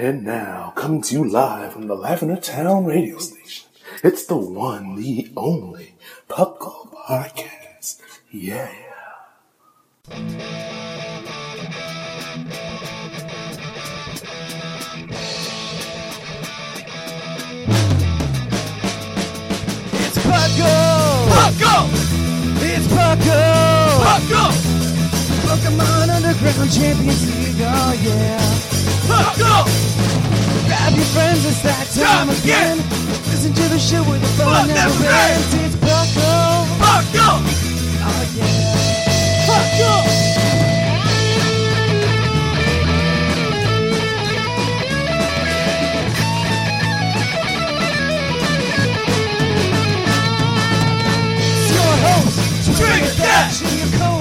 And now, coming to you live from the Lavender Town radio station, it's the one, the only Pub Call Podcast. Yeah. It's Puckle! Puckle! It's Puckle! Puckle! Pokemon Underground Champions League, oh yeah! Puckle! Grab your friends, it's that time again! Listen to the show where the fun never ends! It's Puckle! Puckle! Oh yeah! Host, Drink That, your co-host,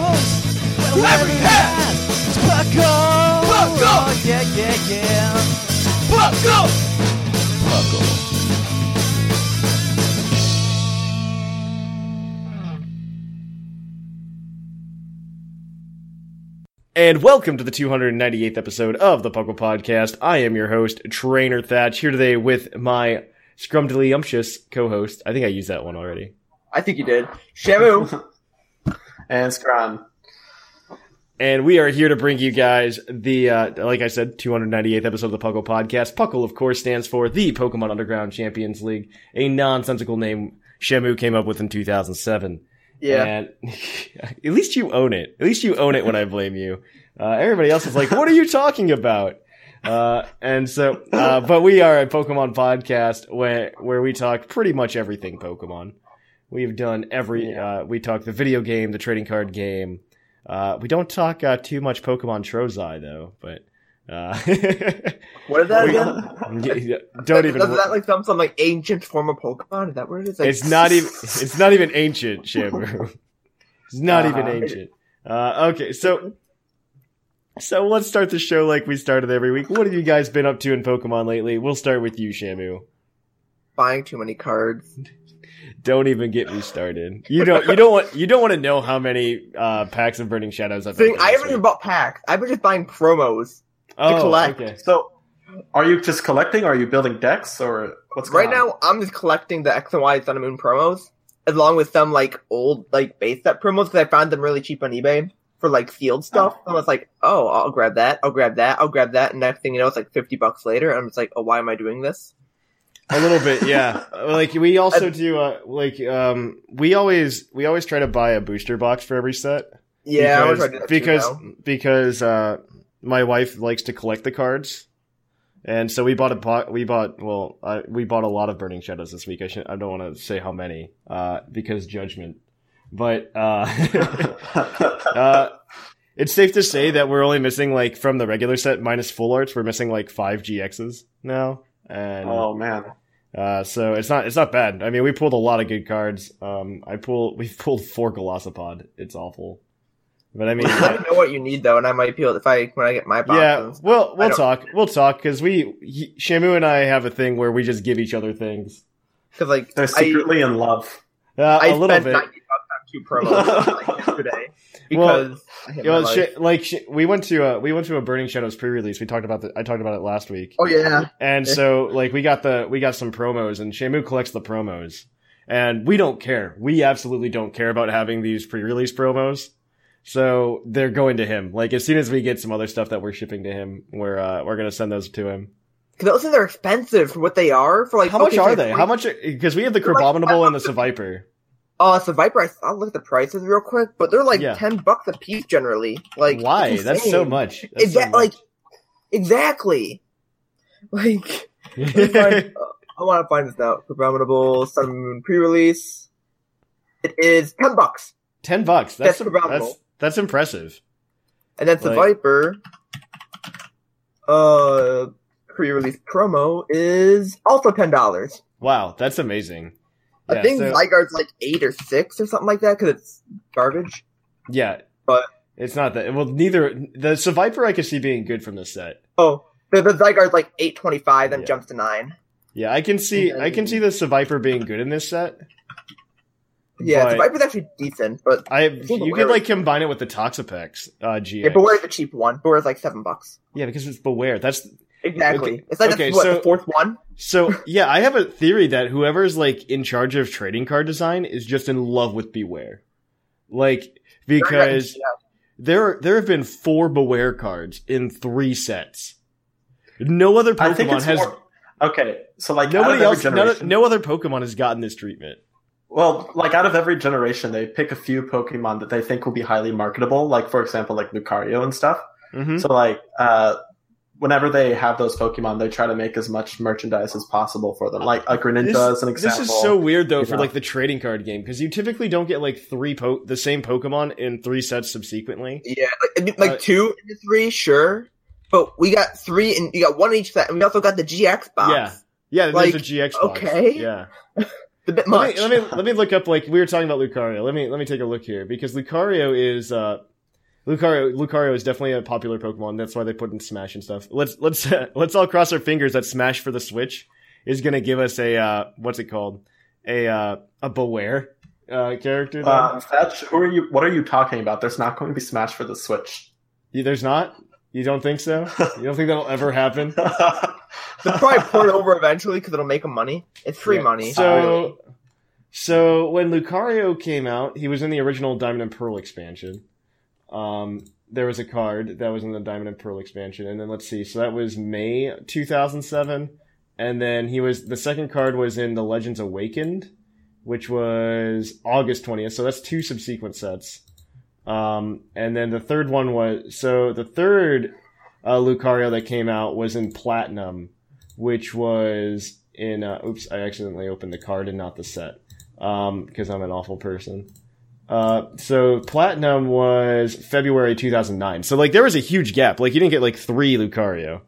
whoever you have, it's Bucko. Bucko. Oh, yeah, yeah, yeah. Bucko. Bucko. And welcome to the 298th episode of the Puckle Podcast. I am your host, Trainer Thatch, here today with my scrumdiddlyumptious co-host. I think I used that one already. I think you did. Shamu. and Scrum. And we are here to bring you guys the, uh, like I said, 298th episode of the Puckle Podcast. Puckle, of course, stands for the Pokemon Underground Champions League, a nonsensical name Shamu came up with in 2007. Yeah. And at least you own it. At least you own it when I blame you. Uh, everybody else is like, what are you talking about? Uh, and so, uh, but we are a Pokemon podcast where, where we talk pretty much everything Pokemon. We've done every, uh, we talk the video game, the trading card game. Uh, we don't talk, uh, too much Pokemon Trozei though, but, uh, What is that again? don't even, Does that like some some like ancient form of Pokemon? Is that what it is? Like, it's not even, it's not even ancient, Shamu. It's not even Uh, ancient. Uh, okay, so, so let's start the show like we started every week. What have you guys been up to in Pokemon lately? We'll start with you, Shamu. buying too many cards. Don't even get me started. You don't, you don't want, you don't want to know how many, uh, packs of Burning Shadows I've Thing, I haven't even bought packs. I've been just buying promos. oh, collect. okay. So, are you just collecting? Or are you building decks, or what's Right going on? now, I'm just collecting the X and Y Sun and Moon promos, along with some like old like base set promos because I found them really cheap on eBay for like sealed stuff. And I was like, oh, I'll grab that. I'll grab that. I'll grab that. And next thing you know, it's like fifty bucks later, and I'm just like, oh, why am I doing this? A little bit, yeah. like we also do, uh, like, um, we always, we always try to buy a booster box for every set. Yeah, because to do that because because uh, my wife likes to collect the cards, and so we bought a bo- we bought well uh, we bought a lot of Burning Shadows this week. I should I don't want to say how many uh, because judgment, but uh, uh, it's safe to say that we're only missing like from the regular set minus full arts. We're missing like five GXs now, and oh man, uh, so it's not it's not bad. I mean, we pulled a lot of good cards. Um, I pull we've pulled four Golisopod. It's awful, but I mean. Let me know what you need though, and I might be able to, if I when I get my Yeah, boxes. we'll we'll talk. We'll talk because we he, Shamu and I have a thing where we just give each other things. Because like they're I, secretly in love. Uh, I a little spent bit. ninety bucks on two promos like, yesterday Well, because I hate You know, my sh- life. like sh- we went to a we went to a Burning Shadows pre-release. We talked about the I talked about it last week. Oh yeah, And so like we got the we got some promos and Shamu collects the promos. And we don't care. We absolutely don't care about having these pre-release promos. So they're going to him. Like as soon as we get some other stuff that we're shipping to him, we're uh, we're gonna send those to him. because those things are expensive for what they are. For like How much okay, are so they? like, How much? Because we have the They're like and the five Seviper. Oh, it's a Viper. I- I'll look at the prices real quick, but they're like Yeah. ten bucks a piece generally. Like Why? it's That's so insane. much. That's Is so much. like exactly? Like let me find- uh, I want to find this now. Abominable Sun Moon pre-release. It is ten bucks. Ten bucks. That's That's that's that's impressive. And then the Like- Viper, uh, pre-release promo is also ten dollars. Wow, that's amazing. I Yeah, think so- Zygarde's like eight or six or something like that because it's garbage. Yeah, But- it's not that. Well, neither the Seviper I could see being good from this set. Oh, the, the Zygarde's like eight twenty-five, then Yeah. jumps to nine. Yeah, I can see. Okay. I can see the Seviper being good in this set. Yeah, But- the Viper's actually decent, but I you could like combine it with the Toxapex uh, GX. yeah, Bewear's the cheap one. Bewear's like seven bucks. Yeah, because it's Bewear. That's Exactly. Okay, It's like okay, what, so- the fourth one. so. Yeah, I have a theory that whoever's like in charge of trading card design is just in love with Bewear, like because Yeah. there there have been four Bewear cards in three sets. No other Pokemon has. more, okay. So like Nobody else. Generation, no other Pokemon has gotten this treatment. well, like out of every generation, they pick a few Pokemon that they think will be highly marketable. Like for example, like Lucario and stuff. hmm So like, uh, whenever they have those Pokemon, they try to make as much merchandise as possible for them. Like a Greninja is an example. This is so weird though you for know. like the trading card game because you typically don't get like three po- the same Pokemon in three sets subsequently. Yeah, like, like Uh, two into three, sure. But we got three, and you got one each set, and we also got the GX box. Yeah, yeah. Like, there's a GX box. okay. Yeah. A bit Let much. me, let me let me look up like we were talking about Lucario. Let me let me take a look here because Lucario is uh Lucario Lucario is definitely a popular Pokemon. That's why they put in Smash and stuff. Let's let's let's all cross our fingers that Smash for the Switch is gonna give us a uh what's it called a uh a Bewear uh character. then. Uh, Fetch, who are you? What are you talking about? There's not going to be Smash for the Switch. You- There's not. You don't think so? You don't think that'll ever happen? They'll probably port it over eventually because it'll make them money. It's free Yeah. money. So, really. so when Lucario came out, he was in the original Diamond and Pearl expansion. Um, there was a card that was in the Diamond and Pearl expansion, and then let's see. So that was May 2007, and then he was the second card was in the Legends Awakened, which was August 20th. So that's two subsequent sets. Um, and then the third one was so the third uh, Lucario that came out was in Platinum, which was in. Uh, oops, I accidentally opened the card and not the set because I'm an awful person. Uh, so Platinum was February 2009. So like there was a huge gap. Like you didn't get like three Lucario.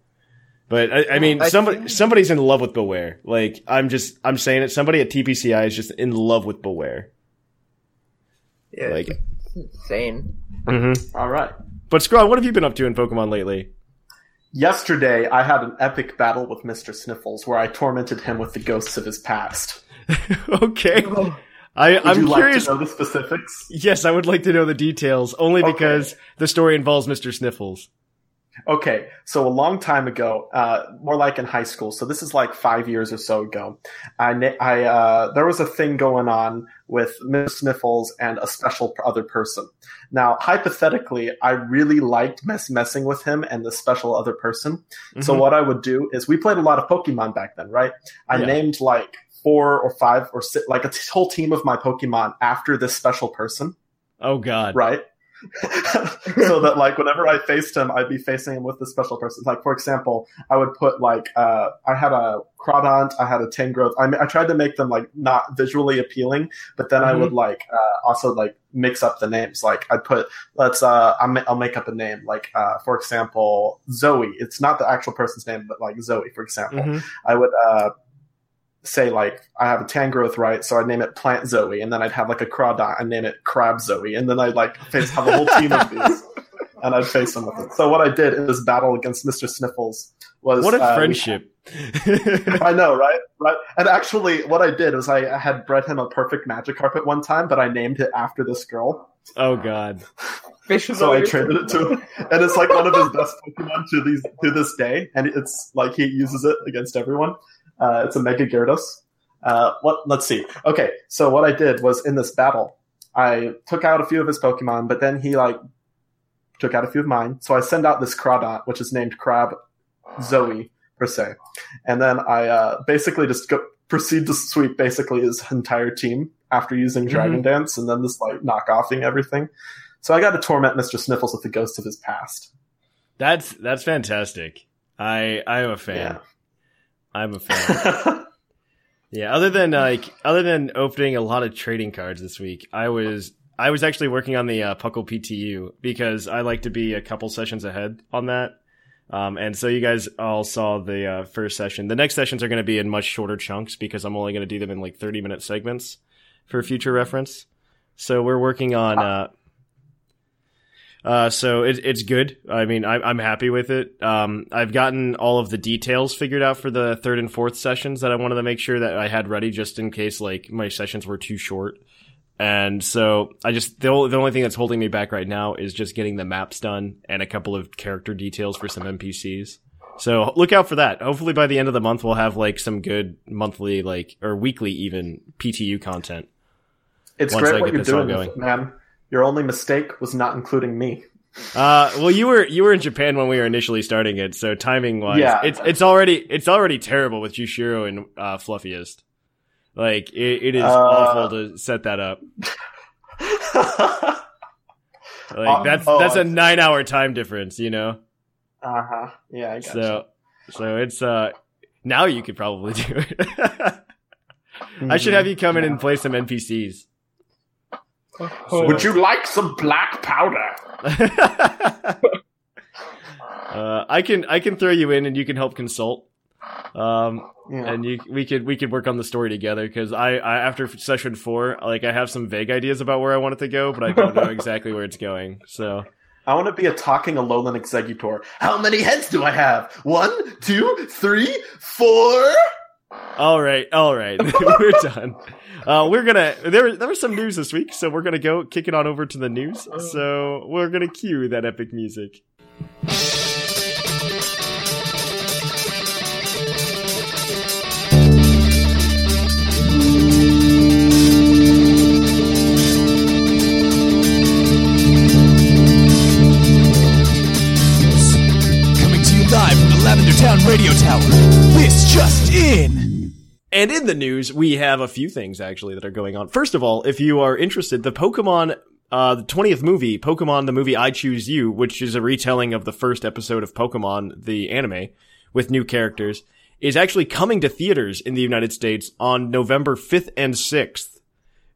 But I, I mean, I somebody think- somebody's in love with Bewear. Like I'm just I'm saying it. Somebody at TPCI is just in love with Bewear. yeah, Like, it's insane. mm-hmm. All right. but Scrawl, what have you been up to in Pokemon lately? Yesterday, I had an epic battle with Mr. Sniffles where I tormented him with the ghosts of his past. okay, I Would I'm curious. like to know the specifics? Yes, I would like to know the details, only Okay. because the story involves Mr. Sniffles. Okay, so a long time ago, uh, more like in high school. So this is like five years or so ago. I, I uh, there was a thing going on with Miss Sniffles and a special other person. Now, hypothetically, I really liked mess- messing with him and the special other person. So Mhm. what I would do is we played a lot of Pokemon back then, right? I Yeah. named like four or five or six, like a t- whole team of my Pokemon after this special person Oh God. right? so that like whenever I faced him, I'd be facing him with the special person. Like for example, I would put like uh, I had a Crawdaunt, I had a Tangrowth. I, I tried to make them like not visually appealing, but then I would like uh, also like mix up the names. Like I'd put let's uh I'll, I'll make up a name like uh for example Zoe. It's not the actual person's name, but like Zoe for example. Mhm. I would uh, say like I have a Tangrowth, right? So I'd name it Plant Zoe, and then I'd have like a Crawdaunt and name it Crab Zoe, and then I'd like face have a whole team of these, and I'd face them with it. So what I did in this battle against Mister Sniffles was What a uh, we- friendship. I know, right? Right. And actually, what I did was I had bred him a perfect magic carpet one time, but I named it after this girl. oh God. Fish So I traded it to him, and it's like one of his best Pokemon to these to this day, and it's like he uses it against everyone. Uh, it's a Mega Gyarados. Uh, what? Let's see. Okay, so what I did was in this battle, I took out a few of his Pokemon, but then he like took out a few of mine. So I send out this Crawdaunt, which is named Crab Zoe per se, and then I uh, basically just go, proceed to sweep basically his entire team after using Dragon Dance, and then just like knock offing everything. So I got to torment Mr. Sniffles with the ghost of his past. That's that's fantastic. I I'm a fan. Yeah. I'm a fan. yeah. Other than like other than opening a lot of trading cards this week, I was I was actually working on the uh, Puckle PTU because I like to be a couple sessions ahead on that. Um, and so you guys all saw the uh, first session. The next sessions are going to be in much shorter chunks because I'm only going to do them in like 30 minute segments for future reference. So we're working on. Uh, uh, so it, it's good. I mean, I, I'm happy with it. Um, I've gotten all of the details figured out for the third and fourth sessions that I wanted to make sure that I had ready just in case like my sessions were too short. And so I just the only, the only thing that's holding me back right now is just getting the maps done and a couple of character details for some NPCs. So look out for that. Hopefully by the end of the month we'll have like some good monthly like or weekly even PTU content. It's great what you're doing, going. man. Your only mistake was not including me. Uh, well, you were you were in Japan when we were initially starting it, so timing wise, Yeah. it's it's already it's already terrible with Jushiro and uh, Fluffiest. Like it, it is Uh, awful to set that up. Like Um, that's oh, that's a nine hour time difference, you know. Uh huh. Yeah, I got So so it's uh now you could probably do it. I should Mm-hmm. have you come in and play some NPCs. Would you like some black powder? uh, I can I can throw you in and you can help consult. Um, Yeah. and you we could we could work on the story together because I, I after session four like I have some vague ideas about where I want it to go, but I don't know exactly where it's going. So I want to be a talking Alolan Exeggutor. How many heads do I have? One, two, three, four. All right, all right, we're done. Uh, we're gonna there there was some news this week, so we're gonna go kick it on over to the news. So we're gonna cue that epic music. Coming to you live from the Lavender Town Radio Tower. This just in. And in the news, we have a few things actually that are going on. First of all, if you are interested, the Pokemon, uh, the 20th movie, Pokemon the movie I Choose You, which is a retelling of the first episode of Pokemon, the anime, with new characters, is actually coming to theaters in the United States on November 5th and 6th.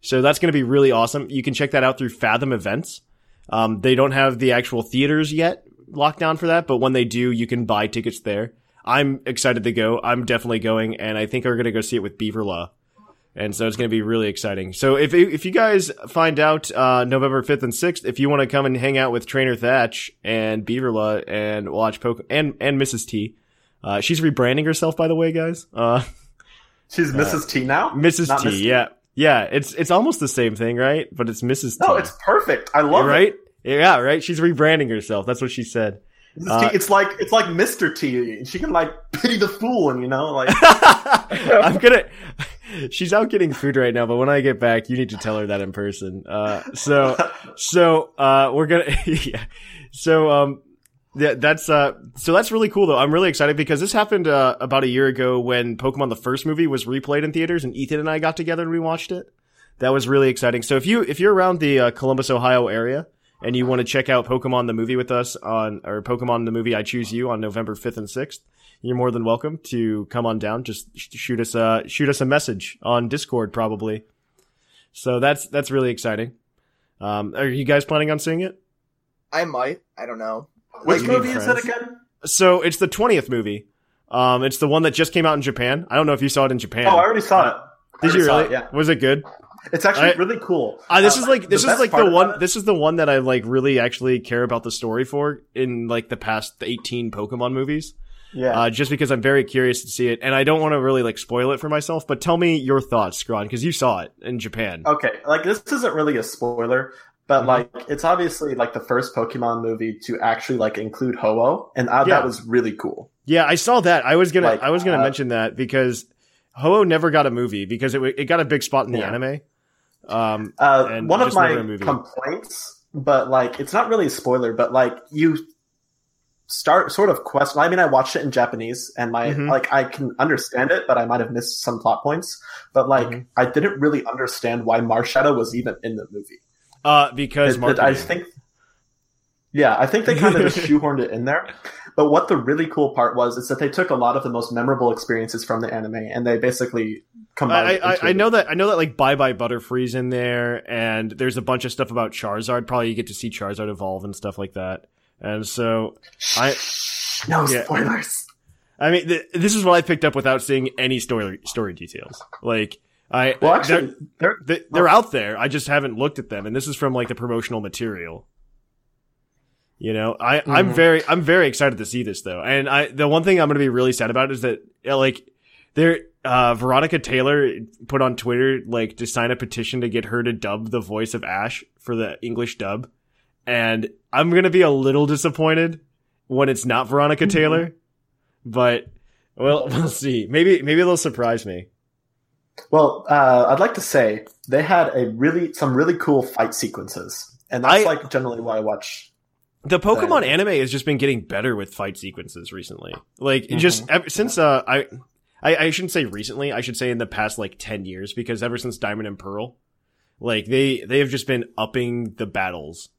So that's going to be really awesome. You can check that out through Fathom Events. Um, they don't have the actual theaters yet locked down for that, but when they do, you can buy tickets there. I'm excited to go. I'm definitely going, and I think we're going to go see it with Beaverlaw. And so it's going to be really exciting. So if if you guys find out uh, November 5th and 6th, if you want to come and hang out with Trainer Thatch and Beaverlaw and watch Poke and and Mrs. T, uh, she's rebranding herself by the way, guys. Uh, She's Mrs. T now. Mrs. Not T, yeah, yeah. It's it's almost the same thing, right? But it's Mrs. T. No, it's perfect. I love it. right. Yeah, right. She's rebranding herself. That's what she said. It. Uh, it's like it's like Mr. T. She can like pity the fool, and you know, like I'm gonna. She's out getting food right now, but when I get back, you need to tell her that in person. Uh, so, so uh, we're gonna. yeah. So, um, yeah, that's uh, so that's really cool though. I'm really excited because this happened uh, about a year ago when Pokemon the first movie was replayed in theaters, and Ethan and I got together and we watched it. That was really exciting. So if you if you're around the uh, Columbus, Ohio area and you want to check out Pokemon the movie with us on or Pokemon the movie I Choose You on November 5th and 6th, you're more than welcome to come on down. Just sh- shoot us a shoot us a message on Discord probably. So that's that's really exciting. Um, are you guys planning on seeing it? I might. I don't know. which you mean movie is it again? So it's the 20th movie. Um, it's the one that just came out in Japan. I don't know if you saw it in Japan. Oh, I already saw it. Did you really? it, yeah, Was it good? It's actually I- really cool. Uh, this Uh, is like this the is like the one. This is the one that I like really actually care about the story for in like the past eighteen Pokemon movies. yeah. Uh, just because I'm very curious to see it, and I don't want to really like spoil it for myself. But tell me your thoughts, Scron, because you saw it in Japan. Okay, like this isn't really a spoiler, but Mhm. like it's obviously like the first Pokemon movie to actually like include Ho-Oh, and Yeah. that was really cool. Yeah, I saw that. I was gonna Like, I was gonna uh, mention that because Ho-Oh never got a movie because it it got a big spot in the Yeah. anime. Um, Uh, one of my complaints, but like it's not really a spoiler, but like you start sort of question. I mean, I watched it in Japanese, and my Mhm. like I can understand it, but I might have missed some plot points. But like Mhm. I didn't really understand why Marshadow was even in the movie. uh, because It- it- I think, yeah, I think they kind of just shoehorned it in there. But what the really cool part was is that they took a lot of the most memorable experiences from the anime and they basically combined. I, I, I know that I know that like Bye Bye Butterfree's in there, and there's a bunch of stuff about Charizard. Probably you get to see Charizard evolve and stuff like that. And so, I No Yeah. spoilers. I mean, th- this is what I picked up without seeing any story story details. Like I, Well, actually, they're, there, they- they're out there. I just haven't looked at them, and this is from like the promotional material. You know, I I'm very I'm very excited to see this though, and I the one thing I'm going to be really sad about is that like there uh Veronica Taylor put on Twitter like to sign a petition to get her to dub the voice of Ash for the English dub, and I'm going to be a little disappointed when it's not Veronica Taylor, but well we'll see. Maybe maybe they'll surprise me. Well, uh, I'd like to say they had a really some really cool fight sequences, and that's I- like generally why I watch. The Pokemon Then- anime has just been getting better with fight sequences recently. Like Mm-hmm. just ever, since uh I, I I shouldn't say recently, I should say in the past like 10 years because ever since Diamond and Pearl, like they they have just been upping the battles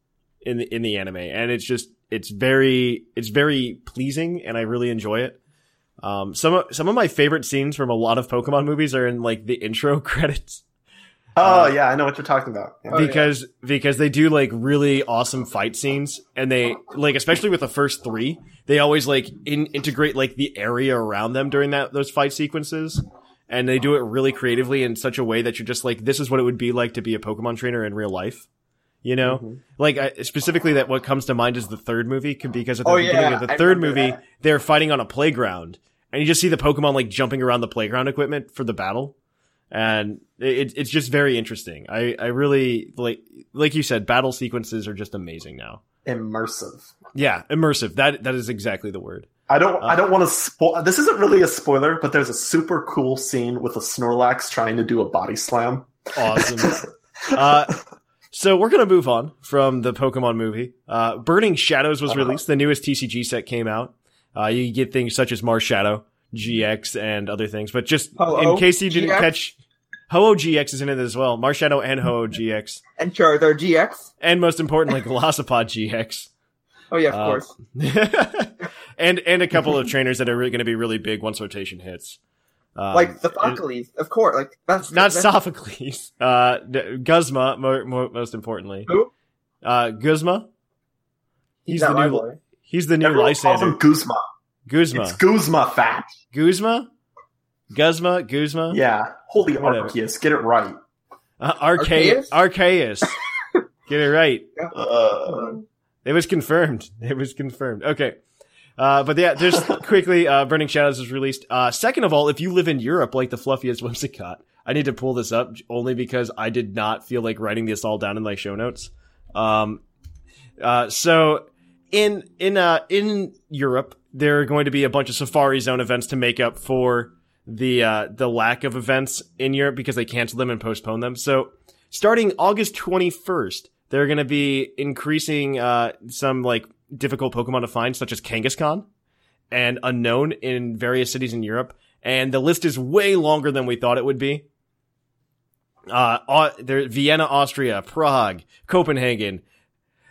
in the in the anime and it's just it's very it's very pleasing and I really enjoy it. Um some of some of my favorite scenes from a lot of Pokemon movies are in like the intro credits. Oh Uh, yeah, I know what you're talking about. Yeah. Oh, yeah. because because they do like really awesome fight scenes and they like especially with the first three they always like in, integrate like the area around them during that those fight sequences and they do it really creatively in such a way that you're just like this is what it would be like to be a pokemon trainer in real life you know Mm-hmm. like I, specifically that what comes to mind is the third movie c- because at the Oh, beginning yeah, of the I third movie that. they're fighting on a playground and you just see the pokemon like jumping around the playground equipment for the battle and it, it's just very interesting. I, I really like like you said, battle sequences are just amazing now. Immersive. Yeah, immersive. That that is exactly the word. I don't. I don't want to spoil. This isn't really a spoiler, but there's a super cool scene with a Snorlax trying to do a body slam. Awesome. uh, so we're gonna move on from the Pokemon movie. Uh, Burning Shadows was Uh-huh. released. The newest TCG set came out. Uh, you get things such as Marshadow, GX, and other things. But just Ho-Oh in case you didn't GX? catch, Ho-Oh GX is in it as well. Marshadow and Ho-Oh GX, And Charizard GX. and most importantly, Velocipod GX. Oh yeah, of Uh, course. and and a couple of trainers that are really going to be really big once rotation hits. Um, like the Sophocles, of course. Like that's not that's, Sophocles. Uh, Guzma, more, more, most importantly. Who? Uh, Guzma. He's not the new. boy. He's the new Everyone calls him Lysander. Guzma. Guzma. It's Guzma fat. Guzma. Guzma. Guzma. Yeah. Holy Whatever. Arceus, get it right. Uh, Arceus. Arceus. Get it right. Uh, It was confirmed. It was confirmed. Okay. Uh, but yeah, just quickly, uh, Burning Shadows was released. Uh, second of all, if you live in Europe like the fluffiest Whimsicott, I need to pull this up only because I did not feel like writing this all down in my show notes. Um, uh, so in, in, uh, in Europe, there are going to be a bunch of Safari Zone events to make up for the, uh, the lack of events in Europe because they canceled them and postponed them. So starting August 21st, they're going to be increasing, uh, some like difficult Pokemon to find, such as Kangaskhan and Unown in various cities in Europe. And the list is way longer than we thought it would be. Uh, there, Vienna, Austria, Prague, Copenhagen,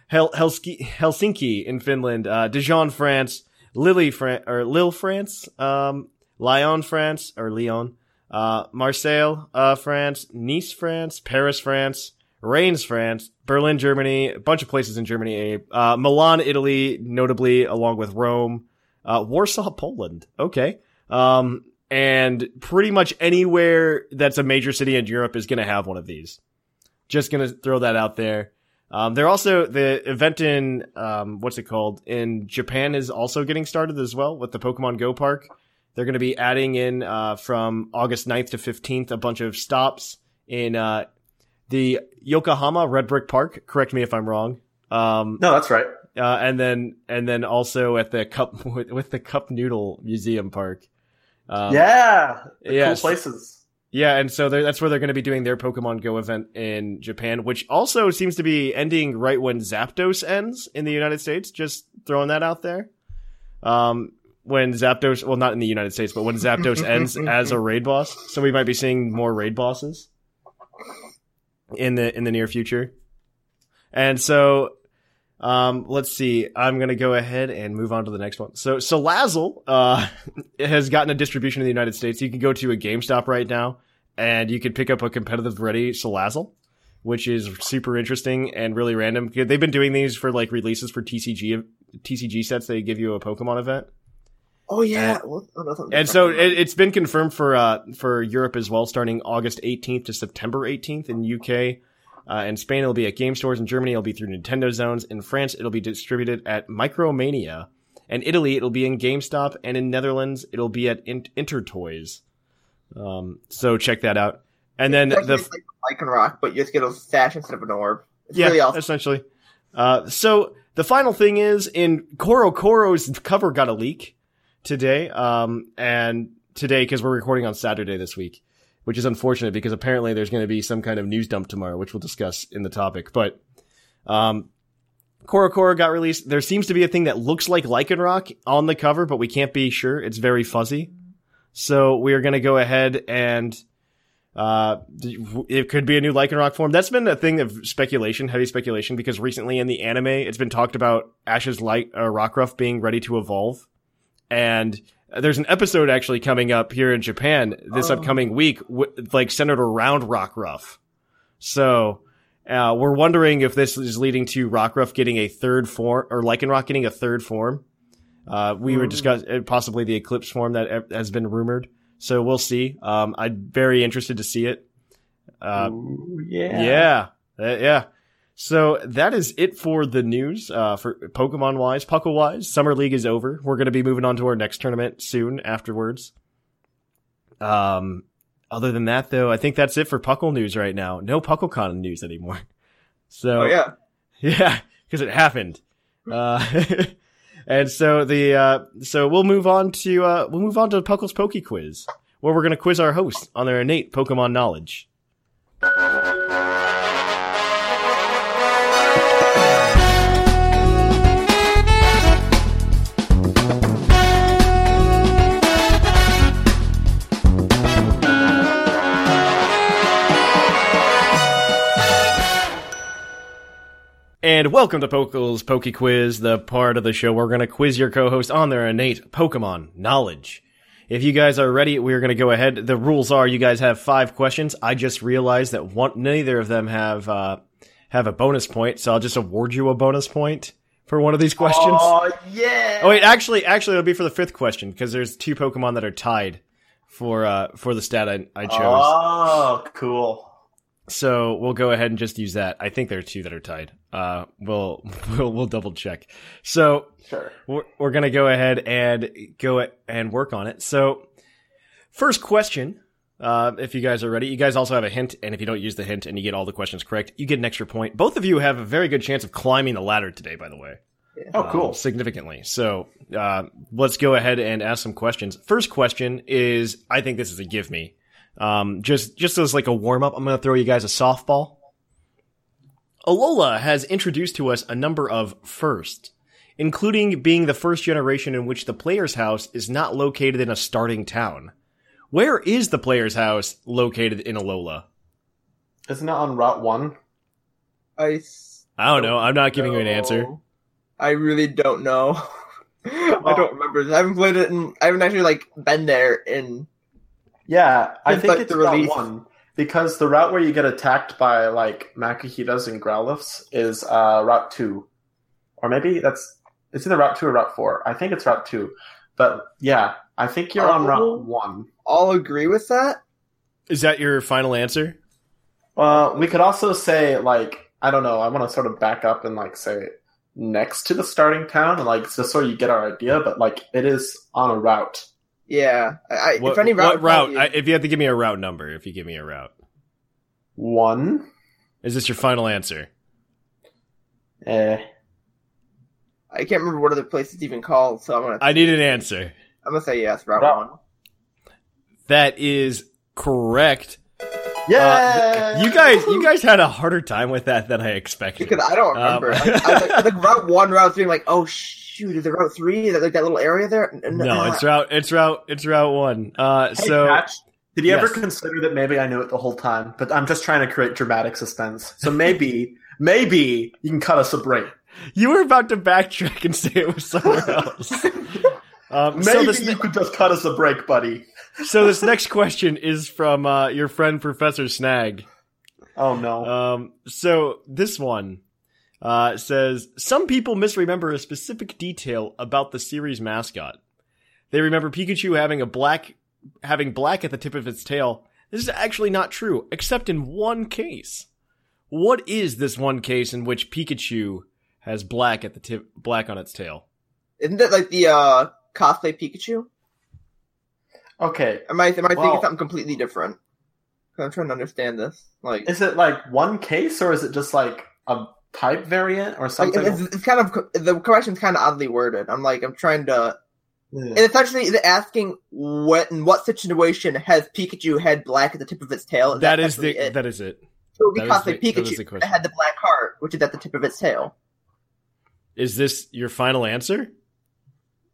Hel- Helski- Helsinki in Finland, uh, Dijon, France, Lille, Fran- or Lille, France, um, Lyon, France, or Lyon, uh, Marseille, uh, France, Nice, France, Paris, France, Reims, France, Berlin, Germany, a bunch of places in Germany, Abe. Uh, Milan, Italy, notably, along with Rome, uh, Warsaw, Poland. Okay. Um, and pretty much anywhere that's a major city in Europe is going to have one of these. Just going to throw that out there. Um, they're also the event in um, what's it called in Japan is also getting started as well with the Pokemon Go Park. They're going to be adding in uh, from August 9th to 15th a bunch of stops in uh, the Yokohama Red Brick Park. Correct me if I'm wrong. Um, no, that's right. uh, and then and then also at the cup with, with the Cup Noodle Museum Park. Um, yeah. The yes. Cool places. Yeah, and so they're- that's where they're going to be doing their Pokemon Go event in Japan, which also seems to be ending right when Zapdos ends in the United States. Just throwing that out there. Um, when Zapdos, well, not in the United States, but when Zapdos ends as a raid boss, so we might be seeing more raid bosses in the in the near future. And so, um, let's see. I'm gonna go ahead and move on to the next one. So, Salazzle, uh, has gotten a distribution in the United States. You can go to a GameStop right now and you could pick up a competitive ready Salazzle, which is super interesting and really random. They've been doing these for like releases for TCG TCG sets. They give you a Pokemon event. Oh yeah, And- Well, oh, And so it, it's been confirmed for uh, for Europe as well, starting August 18th to September 18th in UK. Uh, in Spain, it'll be at game stores. In Germany, it'll be through Nintendo Zones. In France, it'll be distributed at Micromania. And Italy, it'll be in GameStop. And in Netherlands, it'll be at In- Intertoys. Um, so check that out. And then It's the like Lycanroc, but you just get a sash instead of an orb. It's yeah, really awesome. essentially. Uh, so the final thing is in CoroCoro's cover got a leak today, um, and today because we're recording on Saturday this week, which is unfortunate because apparently there's going to be some kind of news dump tomorrow, which we'll discuss in the topic. But um, CoroCoro got released. There seems to be a thing that looks like Lycanroc on the cover, but we can't be sure. It's very fuzzy. So we are going to go ahead and uh, it could be a new Lycanroc form. That's been a thing of speculation, heavy speculation, because recently in the anime, it's been talked about Ash's light uh, Rockruff being ready to evolve, and there's an episode actually coming up here in Japan this upcoming week, w- like centered around Rockruff. So. Uh, we're wondering if this is leading to Rockruff getting a third form, or Lycanroc getting a third form. Uh, we were discussing uh, possibly the Eclipse form that has been rumored. So we'll see. Um, I'm very interested to see it. Uh, Ooh, yeah. yeah, Uh, yeah. So that is it for the news. Uh, for Pokemon wise, Puckle wise, Summer League is over. We're going to be moving on to our next tournament soon afterwards. Um, other than that, though, I think that's it for Puckle news right now. No PuckleCon news anymore. So Oh yeah. yeah, because it happened. Uh, and so the uh, so we'll move on to uh, we'll move on to Puckle's Poke Quiz, where we're to quiz our hosts on their innate Pokemon knowledge. And welcome to Pokel's Poke Quiz, the part of the show where we're going to quiz your co-host on their innate Pokemon knowledge. If you guys are ready, we're going to go ahead. The rules are you guys have five questions. I just realized that one, neither of them have uh, have a bonus point, so I'll just award you a bonus point for one of these questions. Oh yeah. Oh wait, actually, actually, it'll be for the fifth question because there's two Pokemon that are tied for uh for the stat I, I chose. Oh, cool. So we'll go ahead and just use that. I think there are two that are tied. Uh, we'll we'll we'll double check. So Sure. we're we're gonna go ahead and go and work on it. So first question. Uh, if you guys are ready, you guys also have a hint, and if you don't use the hint and you get all the questions correct, you get an extra point. Both of you have a very good chance of climbing the ladder today, by the way Oh, um, cool. significantly. So uh, let's go ahead and ask some questions. First question is, I think this is a give me. Um, just just as like a warm up, I'm going to throw you guys a softball. Alola has introduced to us a number of firsts, including being the first generation in which the player's house is not located in a starting town. Where is the player's house located in Alola? Isn't it on Route One? I. s- I don't know. I'm not giving you an answer. I really don't know. I don't remember. I haven't played it, and I haven't actually like been there in. Yeah, I Since, think like, it's the Route release. One because the route where you get attacked by like Makuhitas and Growlithes is uh, Route Two, or maybe that's it's either Route Two or Route Four. I think it's Route Two, but yeah, I think you're on Oh. Route One. I'll agree with that. Is that your final answer? Well, we could also say like I don't know. I want to sort of back up and like say next to the starting town, and like just so you get our idea. But like it is on a route. Yeah. I, I, What, if any route, what route? probably- I, if you have to give me a route number, if you give me a route, One. is this your final answer? Eh. I can't remember what other place it's even called, so I'm gonna. I need an answer. I'm gonna say yes. Route Route- one. That is correct. Yeah. Uh, you guys, you guys had a harder time with that than I expected. Because I don't Um, remember. I, I, was like, I was like route one, route three. I'm like, oh shoot, is it route three? Is that like that little area there? N- no, uh, it's route, it's route, it's route one. Uh, Hey, so Patch, did you ever consider that maybe I knew it the whole time? But I'm just trying to create dramatic suspense. So maybe, maybe you can cut us a break. you were about to backtrack and say it was somewhere else. Um, so Maybe this, you could just cut us a break, buddy. So this next question is from uh, your friend Professor Snag. Oh no. Um, so this one uh, says some people misremember a specific detail about the series mascot. They remember Pikachu having a black having black at the tip of its tail. This is actually not true, except in one case. What is this one case in which Pikachu has black at the tip, black on its tail? Isn't that like the uh cosplay Pikachu? Okay. Am I am I Well- thinking something completely different? I'm trying to understand this. Like, Is it like one case or is it just like a type variant or like something? it's, it's kind of the question's kind of oddly worded. I'm like I'm trying to. Yeah. And essentially, they're asking what in what situation has Pikachu had black at the tip of its tail? that is the it? that is it. So it would be that is cosplay the- that is Pikachu the had the black heart, which is at the tip of its tail. Is this your final answer?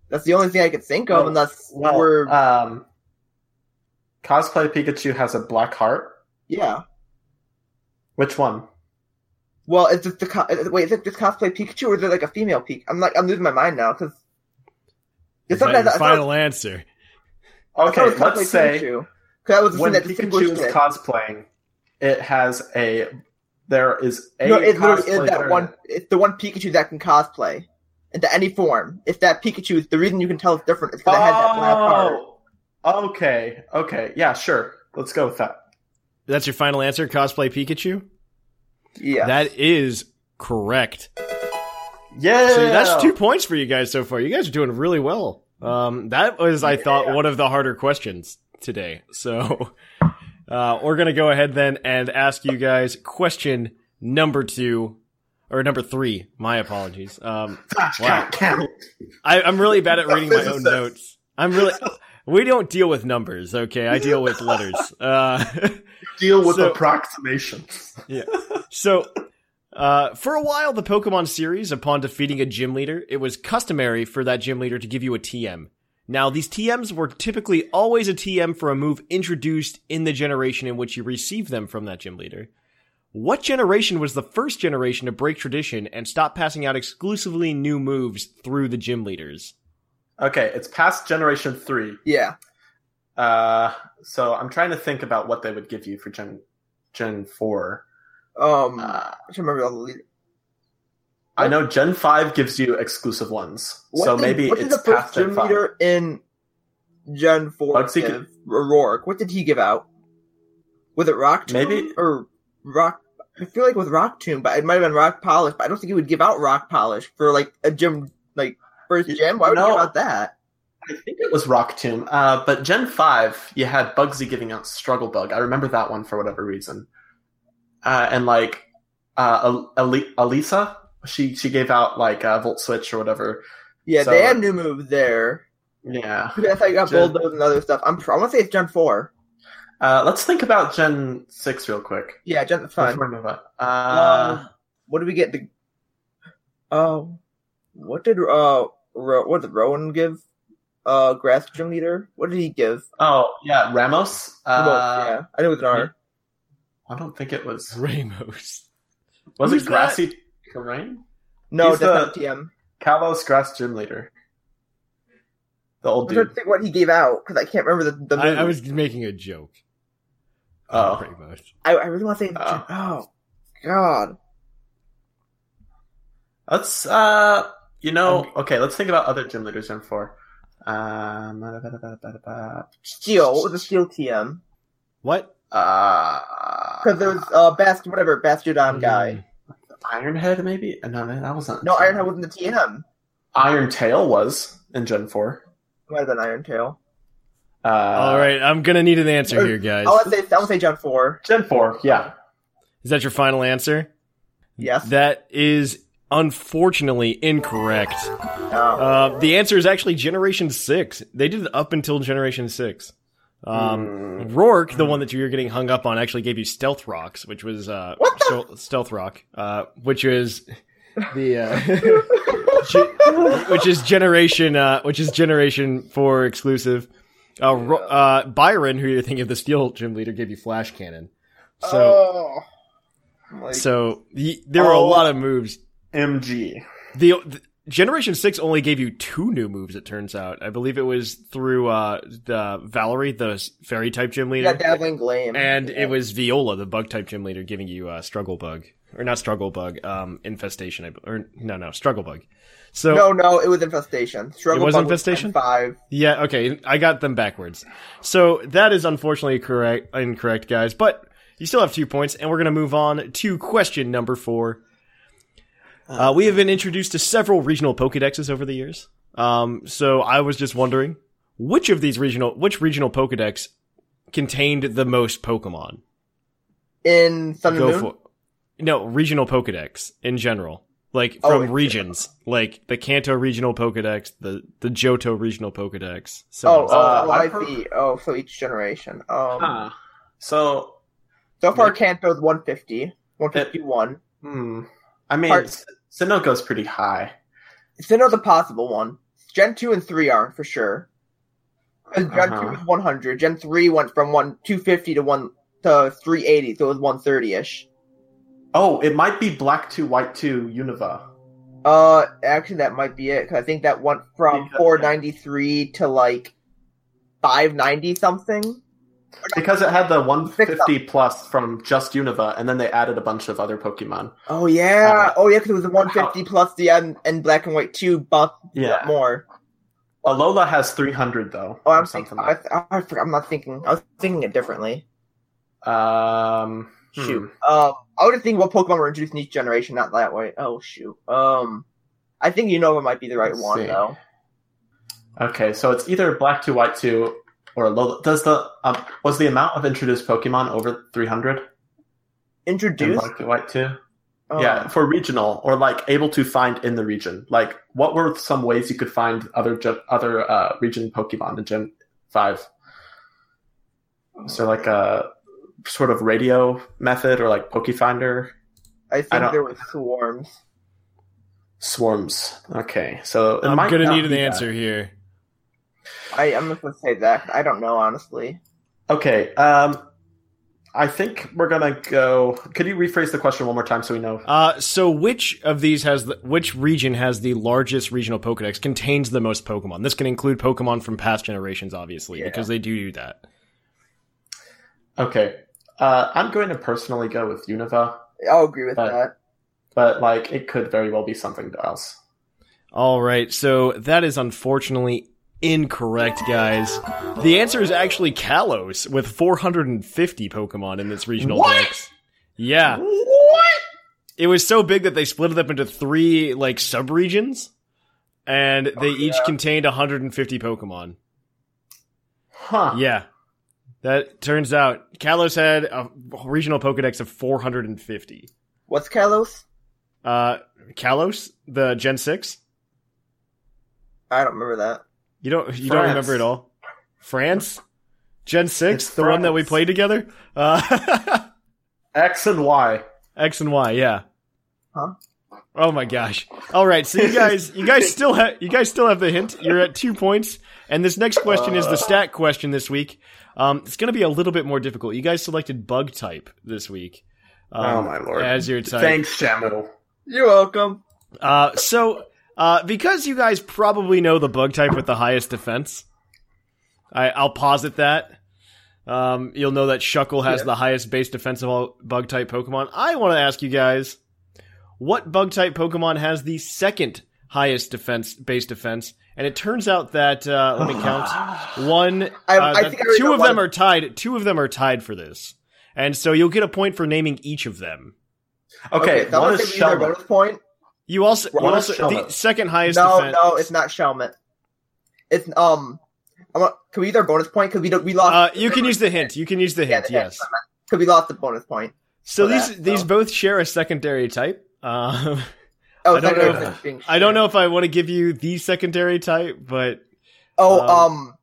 That's the only thing I could think of, Well- unless well, we're um, cosplay Pikachu has a black heart. yeah. Which one? Well, is it the co- wait? Is it just cosplay Pikachu, or is it like a female Pikachu? I'm like I'm losing my mind now because Your it's something fi- I thought- final answer. I Okay, it was cosplay let's say Pikachu. 'Cause that was the when that Pikachu distinguished is it. cosplaying, it has a there is a no, it literally is that one. It's the one Pikachu that can cosplay into any form. It's that Pikachu. The reason you can tell it's different is because it has that black heart. Oh, Okay, okay, yeah, sure. Let's go with that. That's your final answer, cosplay Pikachu? Yeah. That is correct. Yeah, So that's two points for you guys so far. You guys are doing really well. Um, that was, I thought, one of the harder questions today. So, uh, we're gonna go ahead then and ask you guys question number two, or number three. My apologies. Um, wow. I, I'm really bad at reading my own notes. I'm really, we don't deal with numbers, okay? I deal with letters. Uh, Deal with So- approximations. Yeah. So, uh, for a while, the Pokemon series, upon defeating a gym leader, it was customary for that gym leader to give you a TM. Now, these TMs were typically always a TM for a move introduced in the generation in which you received them from that gym leader. What generation was the first generation to break tradition and stop passing out exclusively new moves through the gym leaders? Okay, it's past generation three. yeah. Uh, so I'm trying to think about what they would give you for Gen Gen four. Um, Uh, I remember all the lead- I know Gen five gives you exclusive ones, What so did- maybe what it's the past Gen gym five. leader in Gen Four Bugsy give? Roark. What did he give out? Was it Rock Tomb Maybe- or Rock? I feel like with Rock Tomb, but it might have been Rock Polish. But I don't think he would give out Rock Polish for like a gym, like first gym. Why would no. give out that? I think it was Rock Tomb. Uh, but Gen 5, you had Bugsy giving out Struggle Bug. I remember that one for whatever reason. Uh, and like, uh, Elesa, she, she gave out like uh, Volt Switch or whatever. Yeah, So- they had new move there. Yeah. That's how you got Gen- Bulldoze and other stuff. I'm. I want to say it's Gen Four. Uh, let's think about Gen 6 real quick. Yeah, Gen. Fine. Before we move on. Uh, Um, what did we get? The um, what did uh, Ro- what did Rowan give? Uh, grass gym leader. What did he give? oh, yeah, Ramos. Uh, yeah, I know it was an R. I don't think it was. Ramos. Was Who's it Grassy Terrain? No, He's that's not TM. Kalos Grass Gym Leader. The old I'm trying to dude. think what he gave out because I can't remember the the. I, I was making a joke. Oh. Ramos. I, I really want to say. Oh. Oh, God. Let's uh you know okay, let's think about other gym leaders in Gen 4. Um Steel. What was the Steel TM? What? uh Because there was uh Bast whatever Bastardon Mm. guy. Ironhead maybe? No, no, that wasn't. No, Ironhead wasn't the TM. Iron Tail was in Gen 4. It might have been Iron Tail. Uh All right, I'm gonna need an answer here, guys. I want to say I want to say Gen Four. Gen 4, yeah. Is that your final answer? Yes. That is unfortunately incorrect. Oh. Uh, the answer is actually Generation 6. They did it up until Generation 6. Um, Hmm. Roark, the one that you're getting hung up on, actually gave you Stealth Rocks, which was, uh, Stealth- Rock, uh, which is the, uh, ge- which is Generation, uh, which is Generation 4 exclusive. Uh, uh, Byron, who you're thinking of the Steel Gym Leader, gave you Flash Cannon. So, oh. Like, so y- there were a Oh. lot of moves MG. the, th- Generation Six only gave you two new moves. It turns out. I believe it was through uh, the Valerie, the fairy type gym leader, Yeah, Dazzling Gleam. and Yeah. it was Viola, the bug type gym leader, giving you uh, struggle bug or not struggle bug, um, infestation. I or no, no, struggle bug. So No, no, it was Infestation. Struggle It was Bug Infestation? 5. Yeah, okay, I got them backwards. So that is unfortunately correct, incorrect, guys. But you still have two points, and we're gonna move on to question number four. Uh, we have been introduced to several regional Pokedexes over the years. Um, so I was just wondering, which of these regional, which regional Pokedex contained the most Pokemon? In Sun and Go Moon? for no regional Pokedex in general, like Oh, from in regions, like the Kanto regional Pokedex, the the Johto regional Pokedex. So Oh, on so oh, Uh, oh, I I've heard- Oh, so each generation. Um, Huh. So, So far, Nick- Kanto's 150. 151. hmm. I mean, Parts. Sinogo's pretty high. Sinnoh's a possible one. Gen 2 and 3 aren't for sure. Gen Uh-huh. 2 was 100. Gen 3 went from one 250 to one to 380, so it was 130-ish. Oh, it might be Black 2, White 2, Unova. Uh, actually, that might be it, because I think that went from Because- 493 to, like, 590 something. Because it had the 150 plus from just Unova, and then they added a bunch of other Pokemon. Oh, yeah. Uh, oh, yeah, because it was a 150 plus the and, and Black and White 2 buff Yeah. more. Alola has 300, though. Oh, I'm thinking, like I, I, forgot- I'm not thinking. I was thinking it differently. Um, hmm. Shoot. Um, I would think what Pokemon were introduced in each generation, not that way. Oh shoot. Um, I think Unova might be the right Let's one see. though. Okay, so it's either Black 2, White 2, or low, Does the um, was the amount of introduced Pokemon over 300 in Introduced. Black 2, White 2? Um, yeah, for regional or like able to find in the region. Like, what were some ways you could find other other uh, region Pokemon in Gen Five? So like a sort of radio method or like Pokefinder I I think don't- there were swarms. swarms. Okay, so I'm gonna need an be that. answer here. I I'm just gonna say that. I don't know honestly. Okay, um, I think we're gonna go. Could you rephrase the question one more time so we know? Uh, so which of these has the, which region has the largest regional Pokedex contains the most Pokemon? This can include Pokemon from past generations, obviously, Yeah. because they do do that. Okay, uh, I'm going to personally go with Unova, I'll agree with Uh, that. but like it could very well be something else. All right, so that is unfortunately incorrect, guys. The answer is actually Kalos with 450 Pokemon in its regional What? dex. Yeah, What? it was so big that they split it up into three like subregions, and they each contained 150 Pokemon. Huh. Yeah. That turns out Kalos had a regional Pokedex of 450. What's Kalos? Uh, Kalos, the Gen 6? I don't remember that. You don't, you don't remember it all? France? Gen 6? It's the one that we played together? Uh, X and Y. X and Y, yeah. Huh? Oh my gosh. All right, so you guys, you guys still have, you guys still have the hint. You're at two points, and this next question is the stat question this week. Um, it's going to be a little bit more difficult. You guys selected bug type this week. Um, oh my lord! As your type. Thanks, Shamu. You're welcome. Uh, so, uh, because you guys probably know the bug type with the highest defense, I, I'll posit that. Um, you'll know that Shuckle has Yeah. the highest base defense of all bug type Pokemon. I want to ask you guys, what bug type Pokemon has the second highest defense, base defense? And it turns out that, uh, let me count. One, I- uh, I that think I two know of them of- are tied. Two of them are tied for this. And so you'll get a point for naming each of them. Okay, so I'm one is give Shelmet. point. You also, you also the second highest No, defense. no, it's not Shelmet. It's um. I want, can we use our bonus point because we don't we lost. Uh, you can use the hint. You can use the Yeah, hint. the yes. because we lost the bonus point. So these that, these so. both share a secondary type. Uh, Oh, I don't know being I don't know if I want to give you the secondary type, but Oh, um, um,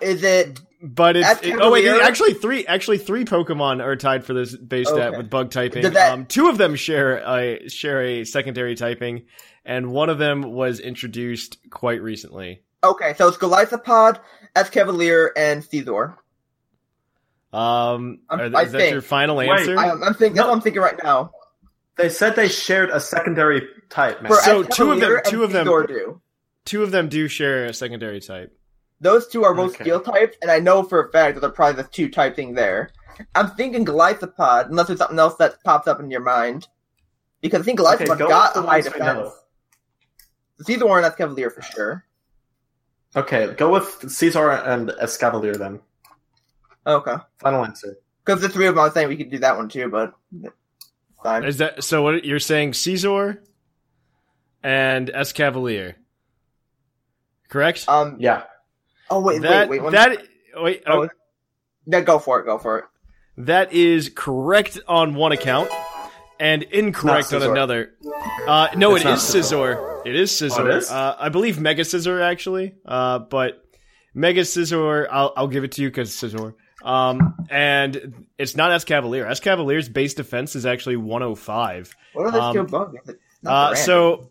is it? But it's it- oh wait, Cavalier? actually three actually three Pokemon are tied for this base stat with bug typing. That- um, two of them share a share a secondary typing, and one of them was introduced quite recently. Okay, so it's Golisopod, Escavalier, and Scizor. Um, I'm- are, I is that your final Wait, answer? I, I'm thinking. That's what I'm thinking right now. They said they shared a secondary type, man. For So Escavalier two of them- two of them- do. Two of them do share a secondary type. Those two are both Okay. steel types, and I know for a fact that they're probably the two type thing there. I'm thinking Golisopod, unless there's something else that pops up in your mind. Because I think Okay, Golisopod go got with the high ones we know. defense. Scizor Warren, that's Cavalier for sure. Okay, go with Scizor and Escavalier then. Okay. Final answer. Because the three of them, I was saying we could do that one too, but fine. Is that so? What you're saying, Scizor and Escavalier, correct? Um. Yeah. Oh wait, that wait, wait. That wait. oh, oh, yeah, go for it. Go for it. that is correct on one account and incorrect on another. Uh, no, It's it is Scizor. Scizor. It is Scizor. Oh, it is? Uh, I believe Mega Scizor actually. Uh, but Mega Scizor, I'll I'll give it to you because Scizor. Um, and it's not Escavalier. Escavalier's base defense is actually 105. What are those Um, two above? Is it not Uh, so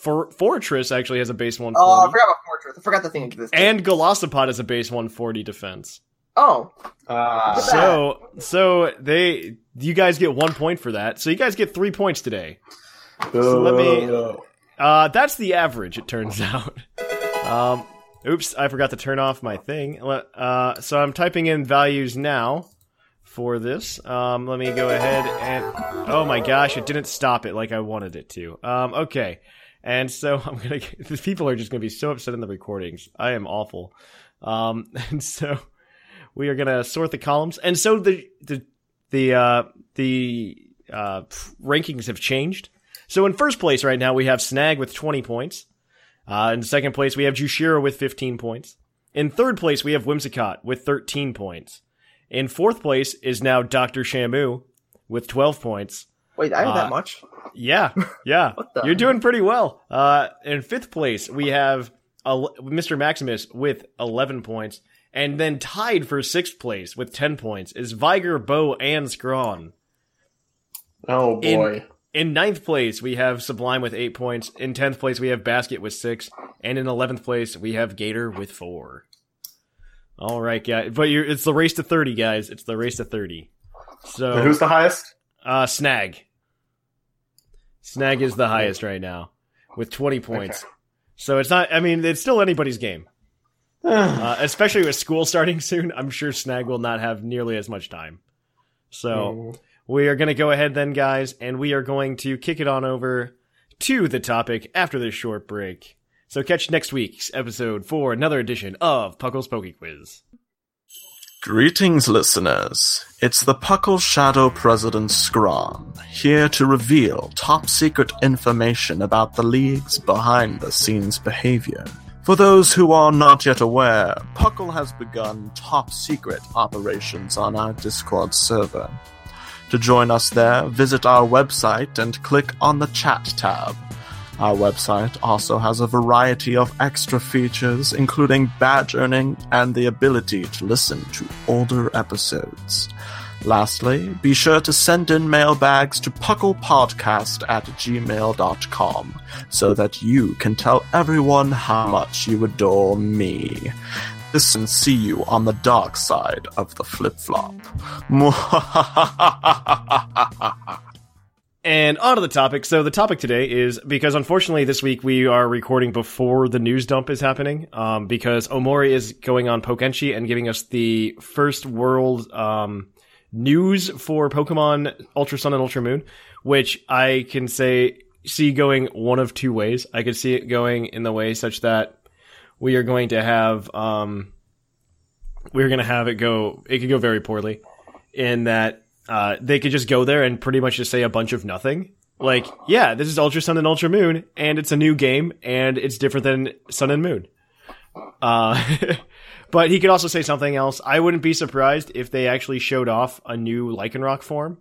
for Forretress actually has a base 140. Oh, I forgot about Forretress. I forgot the thing existed. and Golisopod has a base 140 defense. oh, Uh, So so they you guys get one point for that. So you guys get three points today. So let me- Uh, that's the average. It turns out. Um, oops, I forgot to turn off my thing. Uh, so I'm typing in values now for this. Um, let me go ahead and oh my gosh, it didn't stop it like I wanted it to. Um, okay, and so I'm gonna. The people are just gonna be so upset in the recordings. I am awful. Um, and so we are gonna sort the columns, and so the the the uh, the uh, rankings have changed. So in first place right now we have Snag with 20 points. Uh, in second place we have Jushiro with 15 points. In third place we have Whimsicott with 13 points. In fourth place is now Dr. Shamu with 12 points. Wait, I have Uh, that much. Yeah, yeah. What the- You're doing pretty well. Uh, in fifth place, we have el- Mr. Maximus with 11 points. And then tied for sixth place with 10 points is Viger, Bo, and Scrawn. oh boy. In ninth place, we have Sublime with 8 points. In 10th place, we have Basket with 6. And in 11th place, we have Gator with 4. All right, guys. But you're, it's the race to 30, guys. It's the race to 30. So, And who's the highest? uh, Snag. Snag is the highest right now with 20 points. So it's not, I mean, it's still anybody's game. Uh, especially with school starting soon, I'm sure Snag will not have nearly as much time. So we are going to go ahead then, guys, and we are going to kick it on over to the topic after this short break. So catch next week's episode for another edition of Puckle's Poke Quiz. Greetings, listeners. It's the Puckle Shadow President Scrawn, here to reveal top secret information about the League's behind the scenes behavior. For those who are not yet aware, Puckle has begun top secret operations on our Discord server. To join us there, visit our website and click on the chat tab. Our website also has a variety of extra features, including badge earning and the ability to listen to older episodes. Lastly, be sure to send in mailbags to pucklepodcast at gmail.com so that you can tell everyone how much you adore me. This and see you on the dark side of the flip flop. And on to the topic. So the topic today is because unfortunately this week we are recording before the news dump is happening. Um, because Ohmori is going on Pokenchi and giving us the first world um, news for Pokemon Ultra Sun and Ultra Moon, which I can say see going one of two ways. I could see it going in the way such that we are going to have um, we're going to have it go. It could go very poorly in that uh, they could just go there and pretty much just say a bunch of nothing. Like, yeah, this is Ultra Sun and Ultra Moon, and it's a new game, and it's different than Sun and Moon. Uh, but he could also say something else. I wouldn't be surprised if they actually showed off a new Lycanroc form.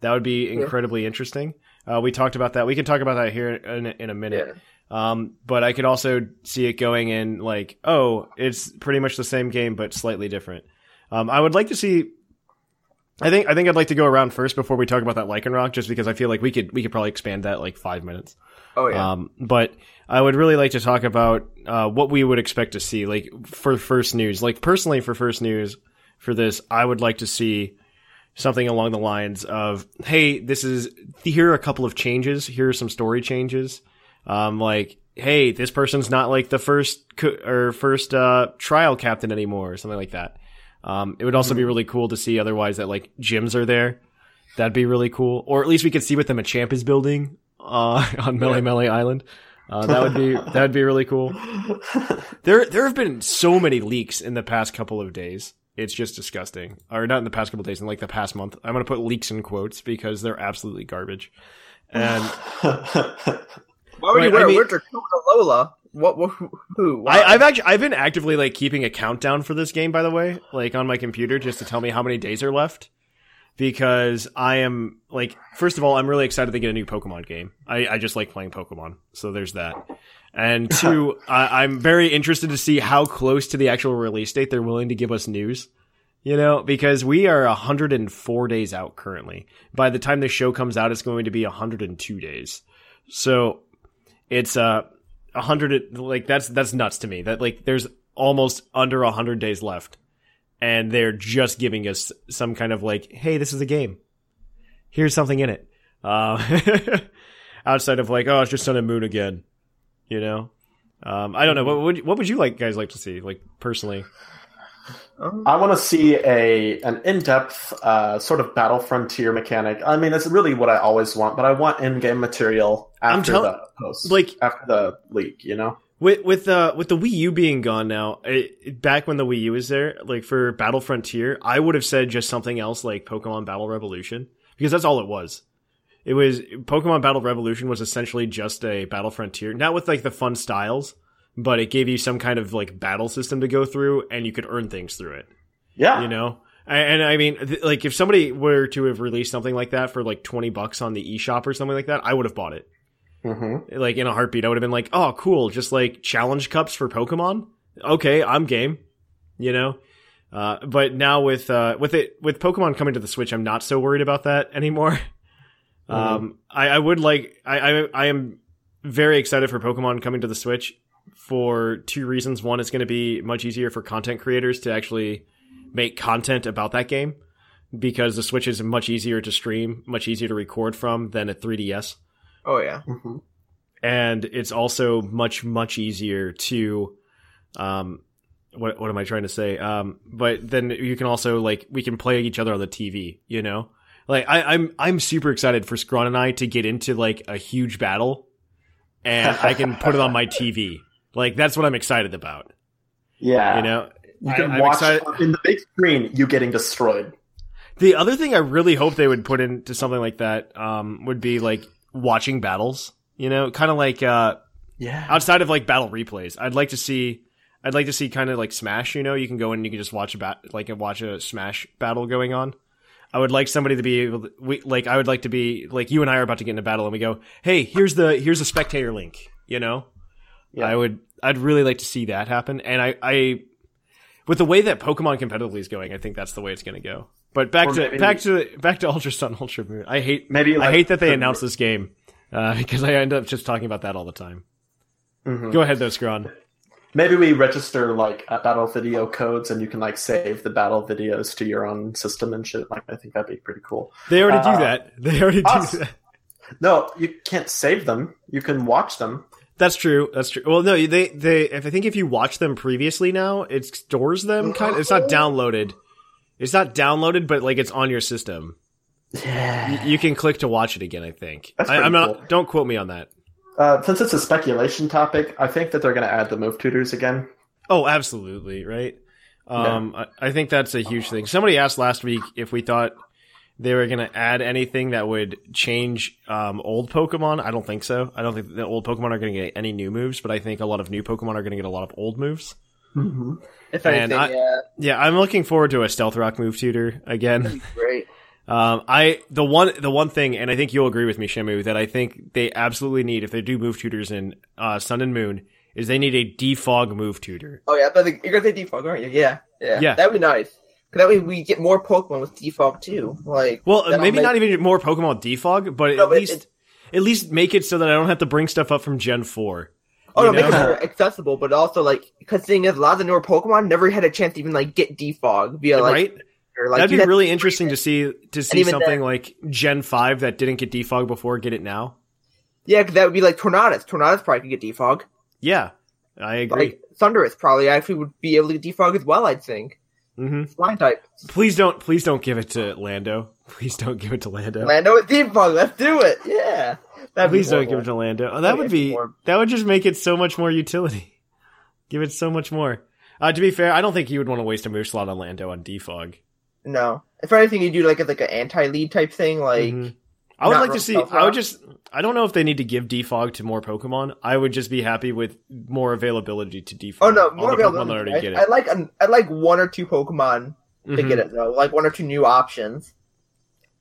That would be incredibly interesting. Uh, we talked about that. We can talk about that here in, in a minute. Um, but I could also see it going in like, oh, it's pretty much the same game, but slightly different. Um, I would like to see I think I think I'd like to go around first before we talk about that Lycanroc, just because I feel like we could we could probably expand that like five minutes. Oh yeah. Um, but I would really like to talk about uh, what we would expect to see, like for first news. Like personally, for first news for this, I would like to see something along the lines of, "Hey, this is here are a couple of changes. Here are some story changes. Um, like, hey, this person's not like the first co- or first uh, trial captain anymore, or something like that." Um, it would also be really cool to see otherwise that like gyms are there. That'd be really cool, or at least we could see what the Machamp is building uh, on Melemele Island. Uh, that would be that would be really cool. There there have been so many leaks in the past couple of days. It's just disgusting. Or not in the past couple of days, in like the past month. I'm gonna put leaks in quotes because they're absolutely garbage. And Why would Wait, you wear I mean- a winter coat with a Lola? What? what who? Why? I, I've actually I've been actively like keeping a countdown for this game, by the way, like on my computer, just to tell me how many days are left. Because I am like, first of all, I'm really excited to get a new Pokemon game. I, I just like playing Pokemon, so there's that. And two, I, I'm very interested to see how close to the actual release date they're willing to give us news. You know, because we are 104 days out currently. By the time the show comes out, it's going to be 102 days. So it's uh a hundred like that's that's nuts to me that like there's almost under hundred days left and they're just giving us some kind of like hey this is a game. Here's something in it. Uh outside of like oh it's just sun and moon again you know? Um i don't know. What would what would you like guys like to see like personally I want to see a an in depth uh, sort of battle frontier mechanic. I mean, it's really what I always want, but I want in game material after tell- the post, like- after the leak. You know, With with uh with the Wii U being gone now, it, back when the Wii U was there, like for Battle Frontier, I would have said just something else like Pokemon Battle Revolution because that's all it was. It was Pokemon Battle Revolution was essentially just a Battle Frontier, not with like the fun styles, but it gave you some kind of like battle system to go through, and you could earn things through it. yeah, You know, and, and I mean, th- like if somebody were to have released something like that for like twenty bucks on the eShop or something like that, I would have bought it hmm like in a heartbeat. I would have been like, "Oh, cool! Just like challenge cups for Pokemon. Okay, I'm game." You know. Uh, but now with uh, with it with Pokemon coming to the Switch, I'm not so worried about that anymore. Um, I, I would like I, I I am very excited for Pokemon coming to the Switch for two reasons. One, it's going to be much easier for content creators to actually make content about that game because the Switch is much easier to stream, much easier to record from than a 3DS oh yeah. hmm and it's also much much easier to um what what am i trying to say? Um but then you can also like we can play each other on the tv you know? Like I, i'm i'm super excited for scron and i to get into like a huge battle and i can put it on my tv like that's what i'm excited about. Yeah. you know you can I'm watch excited- in the big screen you getting destroyed. the other thing i really hope they would put into something like that um would be like watching battles you know? Kind of like uh Yeah, outside of like battle replays i'd like to see i'd like to see kind of like smash you know? You can go in and you can just watch a bat like watch a smash battle going on. I would like somebody to be able to we, like i would like to be like you and i are about to get in a battle and we go hey here's the here's a spectator link you know Yeah. i would i'd really like to see that happen and i i with the way that pokemon competitively is going i think that's the way it's going to go but back Or to maybe- back to back to ultra sun ultra moon i hate Maybe i hate that they the- announced this game uh, because i end up just talking about that all the time Mhm. Go ahead though, Scron. Maybe we register like uh, battle video codes, and you can like save the battle videos to your own system and shit. Like, I think that'd be pretty cool. They already Uh, do that. They already do that. No, you can't save them. You can watch them. That's true. That's true. Well, no, they they. If I think if you watch them previously now, it stores them. Kind. Of, it's not downloaded. It's not downloaded, but like it's on your system. Yeah. You can click to watch it again. I think. That's I, I'm pretty not. cool. Don't quote me on that. Uh, since it's a speculation topic, I think that they're going to add the move tutors again. Oh, absolutely. Right. Um, I, I think that's a huge thing. Somebody asked last week if we thought they were going to add anything that would change um, old Pokemon. I don't think so. I don't think the old Pokemon are going to get any new moves, but I think a lot of new Pokemon are going to get a lot of old moves. If anything, I- yeah, Yeah, I'm looking forward to a Stealth Rock move tutor again. great. Um, I the one the one thing, and I think you'll agree with me, Shamu, that I think they absolutely need if they do move tutors in uh, Sun and Moon is they need a defog move tutor. Oh yeah, but you're gonna say defog, aren't you? Yeah, yeah, Yeah. That'd be nice. That way we get more Pokemon with defog too. Like, Well, maybe make- not even more Pokemon defog, but No, at but least it- at least make it so that I don't have to bring stuff up from Gen Four. Oh no, make it more accessible, but also like because thing is, a lot of the newer Pokemon never had a chance to even like get defog via like right? Like That'd be really interesting to see to see something then- like Gen Five that didn't get defog before get it now. Yeah, that would be like Tornadus. Tornadus probably could get defog. Yeah, I agree. Like Thundurus probably actually would be able to get defog as well. I'd think. Hmm Flying type. Please don't, please don't give it to Lando. Please don't give it to Lando. Lando with defog. Let's do it. Yeah. That'd Please don't give it to Lando. Oh, that would be more- that would just make it so much more utility. Give it so much more. Uh, to be fair, I don't think you would want to waste a move slot on Lando on defog. No. If anything, you do like a, like an anti-lead type thing, like Mhm. I would like to see. I would just. I don't know if they need to give defog to more Pokemon. I would just be happy with more availability to defog. oh no, more Pokemon availability. already right? get I like I like one or two Pokemon to Mhm. get it though, like one or two new options.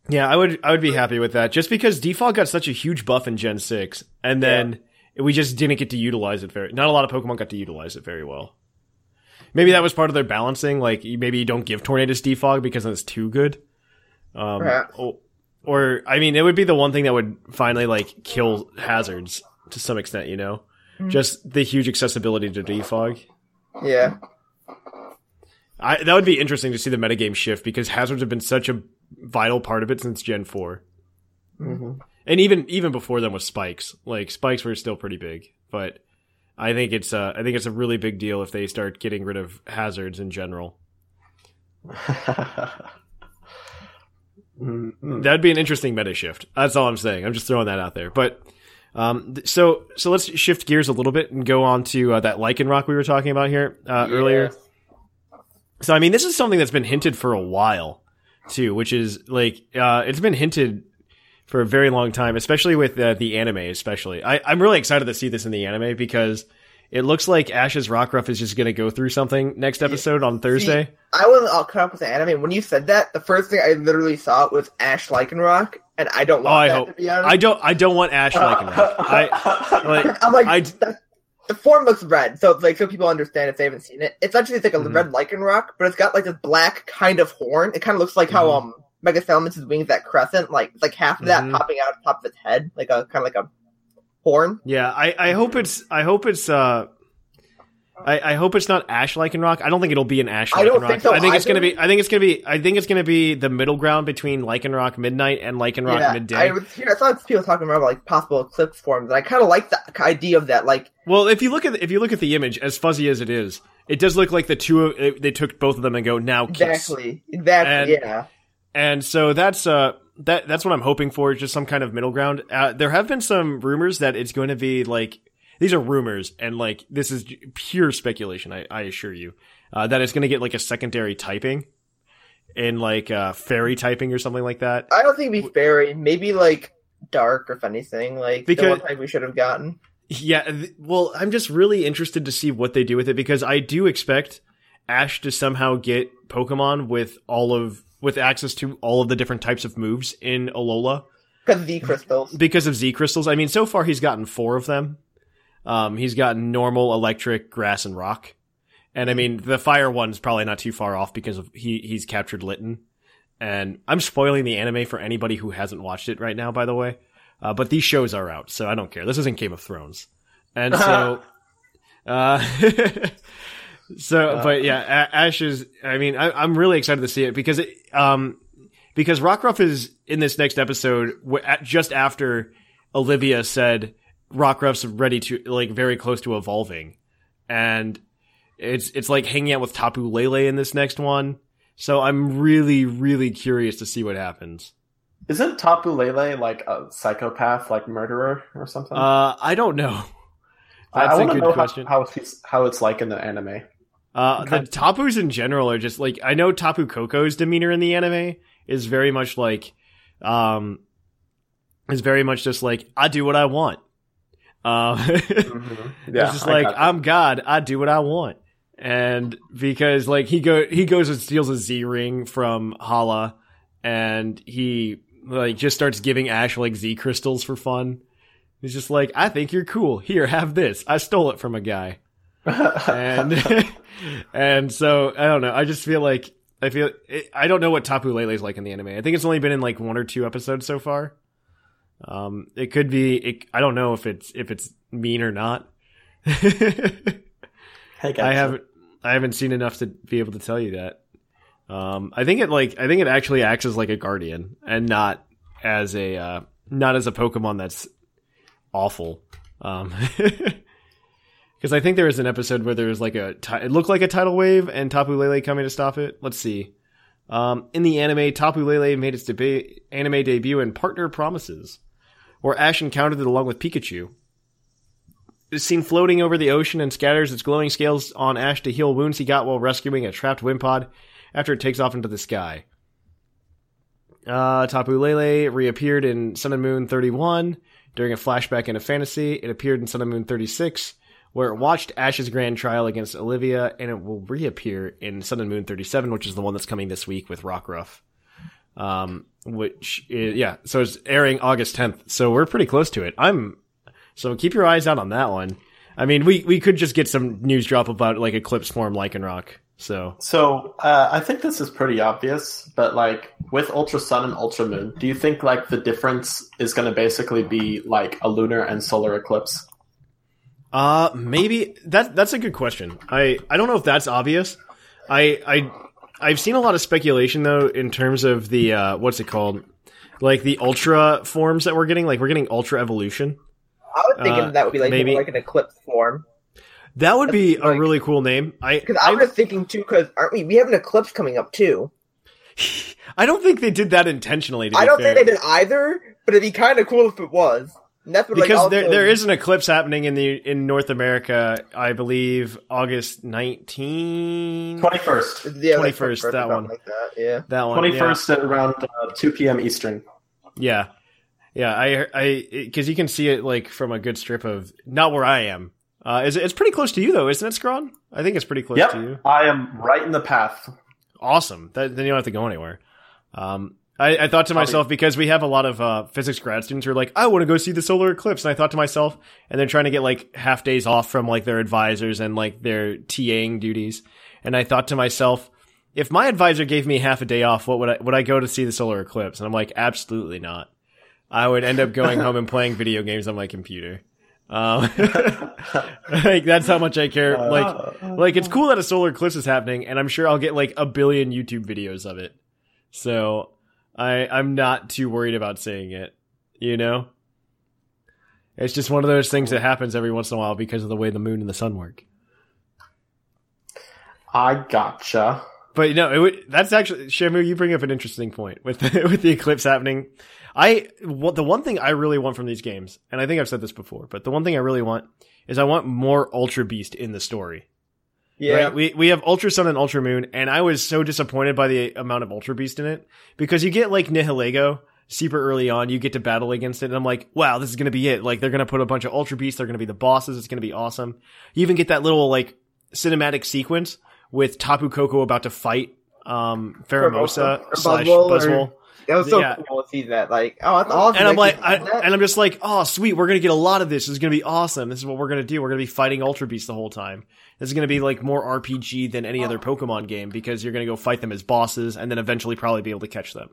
Yeah, I would. I would be happy with that. Just because defog got such a huge buff in Gen six, and then we just didn't get to utilize it very. Not a lot of Pokemon got to utilize it very well. Maybe that was part of their balancing. Like maybe you don't give Tornadus defog because it's too good. Um, Perhaps. Or, or I mean, it would be the one thing that would finally like kill hazards to some extent. You know, Mm-hmm. just the huge accessibility to defog. Yeah. I, that would be interesting to see the metagame shift because hazards have been such a vital part of it since Gen 4 Mhm. and even even before them with spikes. Like spikes were still pretty big, but I think it's uh, I think it's a really big deal if they start getting rid of hazards in general. Mm, That'd be an interesting meta shift. That's all I'm saying. I'm just throwing that out there. But um, th- so so let's shift gears a little bit and go on to uh, that Lycanroc we were talking about here uh, earlier. So I mean, this is something that's been hinted for a while too, which is like uh, it's been hinted for a very long time, especially with uh, the anime. Especially, I, I'm really excited to see this in the anime because it looks like Ash's Rockruff is just going to go through something next episode on Thursday. I wasn't all caught up with the anime. When you said that, the first thing I literally saw was Ash Lycanroc, and I don't want oh, I that hope to be honest. I don't. I don't want Ash Lycanroc. I like. I'm like, I- the, the form looks red, so like so people understand if they haven't seen it. It's actually like a Mhm. red Lycanroc, but it's got like this black kind of horn. It kind of looks like how Mhm. um Mega Salamence' wings that crescent, like like half of that Mhm. popping out of top of its head, like a kind of like a horn. Yeah, I, I hope it's I hope it's uh I, I hope it's not Ash Lycanroc. I don't think it'll be an Ash Lycanroc. I don't think so I think it's either. gonna be I think it's gonna be I think it's gonna be the middle ground between Lycanroc Midnight and Lycanroc yeah, Midday. I was here. I saw people talking about like possible eclipse forms, and I kind of like the idea of that. Like, well, if you look at if you look at the image, as fuzzy as it is, it does look like the two of they took both of them and go now kiss. exactly, exactly, And- yeah. And so that's uh that that's what I'm hoping for, just some kind of middle ground. Uh, there have been some rumors that it's going to be like these are rumors, and like this is pure speculation. I, I assure you uh, that it's going to get like a secondary typing in like uh, fairy typing or something like that. I don't think it'd be fairy. Maybe like dark, if anything. Like Because- the one type we should have gotten. Yeah, th- well, I'm just really interested to see what they do with it because I do expect Ash to somehow get Pokemon with all of with access to all of the different types of moves in Alola. Because of the crystals. because of Z crystals. I mean, so far he's gotten four of them. Um, he's gotten normal, electric, grass, and rock. And I mean, the fire one's probably not too far off because of he he's captured Litten. And I'm spoiling the anime for anybody who hasn't watched it right now, by the way. Uh, but these shows are out, so I don't care. This isn't Game of Thrones, and so, uh, so, but yeah, A- Ash is. I mean, I, I'm really excited to see it because it, um, because Rockruff is in this next episode just after Olivia said Rockruff's ready to like very close to evolving, and it's it's like hanging out with Tapu Lele in this next one. So I'm really really curious to see what happens. Isn't Tapu Lele like a psychopath, like murderer or something? Uh, I don't know. I, That's I a want to good know question. how it's how it's like in the anime. Uh, Okay. the Tapus in general are just like I know Tapu Koko's demeanor in the anime is very much like, um, is very much just like I do what I want. Uh, Yeah, it's just like. I'm God, I do what I want, and because like he go he goes and steals a Z ring from Hala, and he like just starts giving Ash like Z crystals for fun. He's just like, I think you're cool. Here, have this. I stole it from a guy and and so I don't know. I just feel like I feel it, I don't know what Tapu Lele is like in the anime. I think it's only been in like one or two episodes so far. Um, it could be. It, I don't know if it's if it's mean or not. Hey, guys. I haven't I haven't seen enough to be able to tell you that. Um, I think it like I think it actually acts as like a guardian and not as a uh, not as a Pokemon that's awful. Um, because I think there was an episode where there was like a it looked like a tidal wave and Tapu Lele coming to stop it. Let's see. Um, in the anime, Tapu Lele made its deba- anime debut in Partner Promises, where Ash encountered it along with Pikachu. It's seen floating over the ocean and scatters its glowing scales on Ash to heal wounds he got while rescuing a trapped Wimpod after it takes off into the sky. Uh, Tapu Lele reappeared in Sun and Moon 31 during a flashback in a fantasy. It appeared in Sun and Moon 36, where it watched Ash's grand trial against Olivia, and it will reappear in Sun and Moon 37, which is the one that's coming this week with Rockruff. Um, which is, yeah, so it's airing August 10th. So we're pretty close to it. I'm, so keep your eyes out on that one. I mean, we, we could just get some news drop about like Eclipse form Lycanroc. So So uh, I think this is pretty obvious, but like with Ultra Sun and Ultra Moon, do you think like the difference is going to basically be like a lunar and solar eclipse? Uh, maybe that that's a good question. I I don't know if that's obvious. I I I've seen a lot of speculation though in terms of the uh what's it called? Like the ultra forms that we're getting, like we're getting ultra evolution. I was thinking Uh, that would be like maybe- like an eclipse form. That would be a really cool name. I Because I was thinking too, because aren't we? We have an eclipse coming up too. I don't think they did that intentionally. To I don't fair. think they did either, but it'd be kind of cool if it was. And that's what, like, because also- there there is an eclipse happening in the in North America. I believe August 19th? Twenty first. yeah, like 21st, that one. like that. Yeah, that one Twenty yeah. at around uh, two p.m. Eastern. Yeah. Yeah, I, I, because you can see it like from a good strip of not where I am. Uh, is it's pretty close to you though, isn't it, Scron? I think it's pretty close Yep, to you. I am right in the path. Awesome. That, then you don't have to go anywhere. Um, I, I thought to myself because we have a lot of uh, physics grad students who are like, I want to go see the solar eclipse, and I thought to myself, and they're trying to get like half days off from like their advisors and like their TAing duties, and I thought to myself, if my advisor gave me half a day off, what would I would I go to see the solar eclipse? And I'm like, absolutely not. I would end up going home and playing video games on my computer. Um, like that's how much I care. Like, like it's cool that a solar eclipse is happening, and I'm sure I'll get like a billion YouTube videos of it. So I I'm not too worried about seeing it. You know, it's just one of those things that happens every once in a while because of the way the moon and the sun work. I gotcha. But you know, it would, that's actually Shamu. You bring up an interesting point with the, with the eclipse happening. I what the one thing I really want from these games, and I think I've said this before, but the one thing I really want is I want more Ultra Beast in the story. Yeah. Right? We we have Ultra Sun and Ultra Moon, and I was so disappointed by the amount of Ultra Beast in it because you get like Nihilego super early on, you get to battle against it, and I'm like, wow, this is gonna be it. Like they're gonna put a bunch of Ultra Beasts, they're gonna be the bosses, it's gonna be awesome. You even get that little like cinematic sequence with Tapu Koko about to fight um Or slash Buzzwole It was so Yeah. cool to see that. Like, oh, that's awesome. And I'm like, I, and I'm just like, oh, sweet, we're gonna get a lot of this. This is gonna be awesome. This is what we're gonna do. We're gonna be fighting Ultra Beasts the whole time. This is gonna be like more RPG than any other Pokemon game because you're gonna go fight them as bosses and then eventually probably be able to catch them,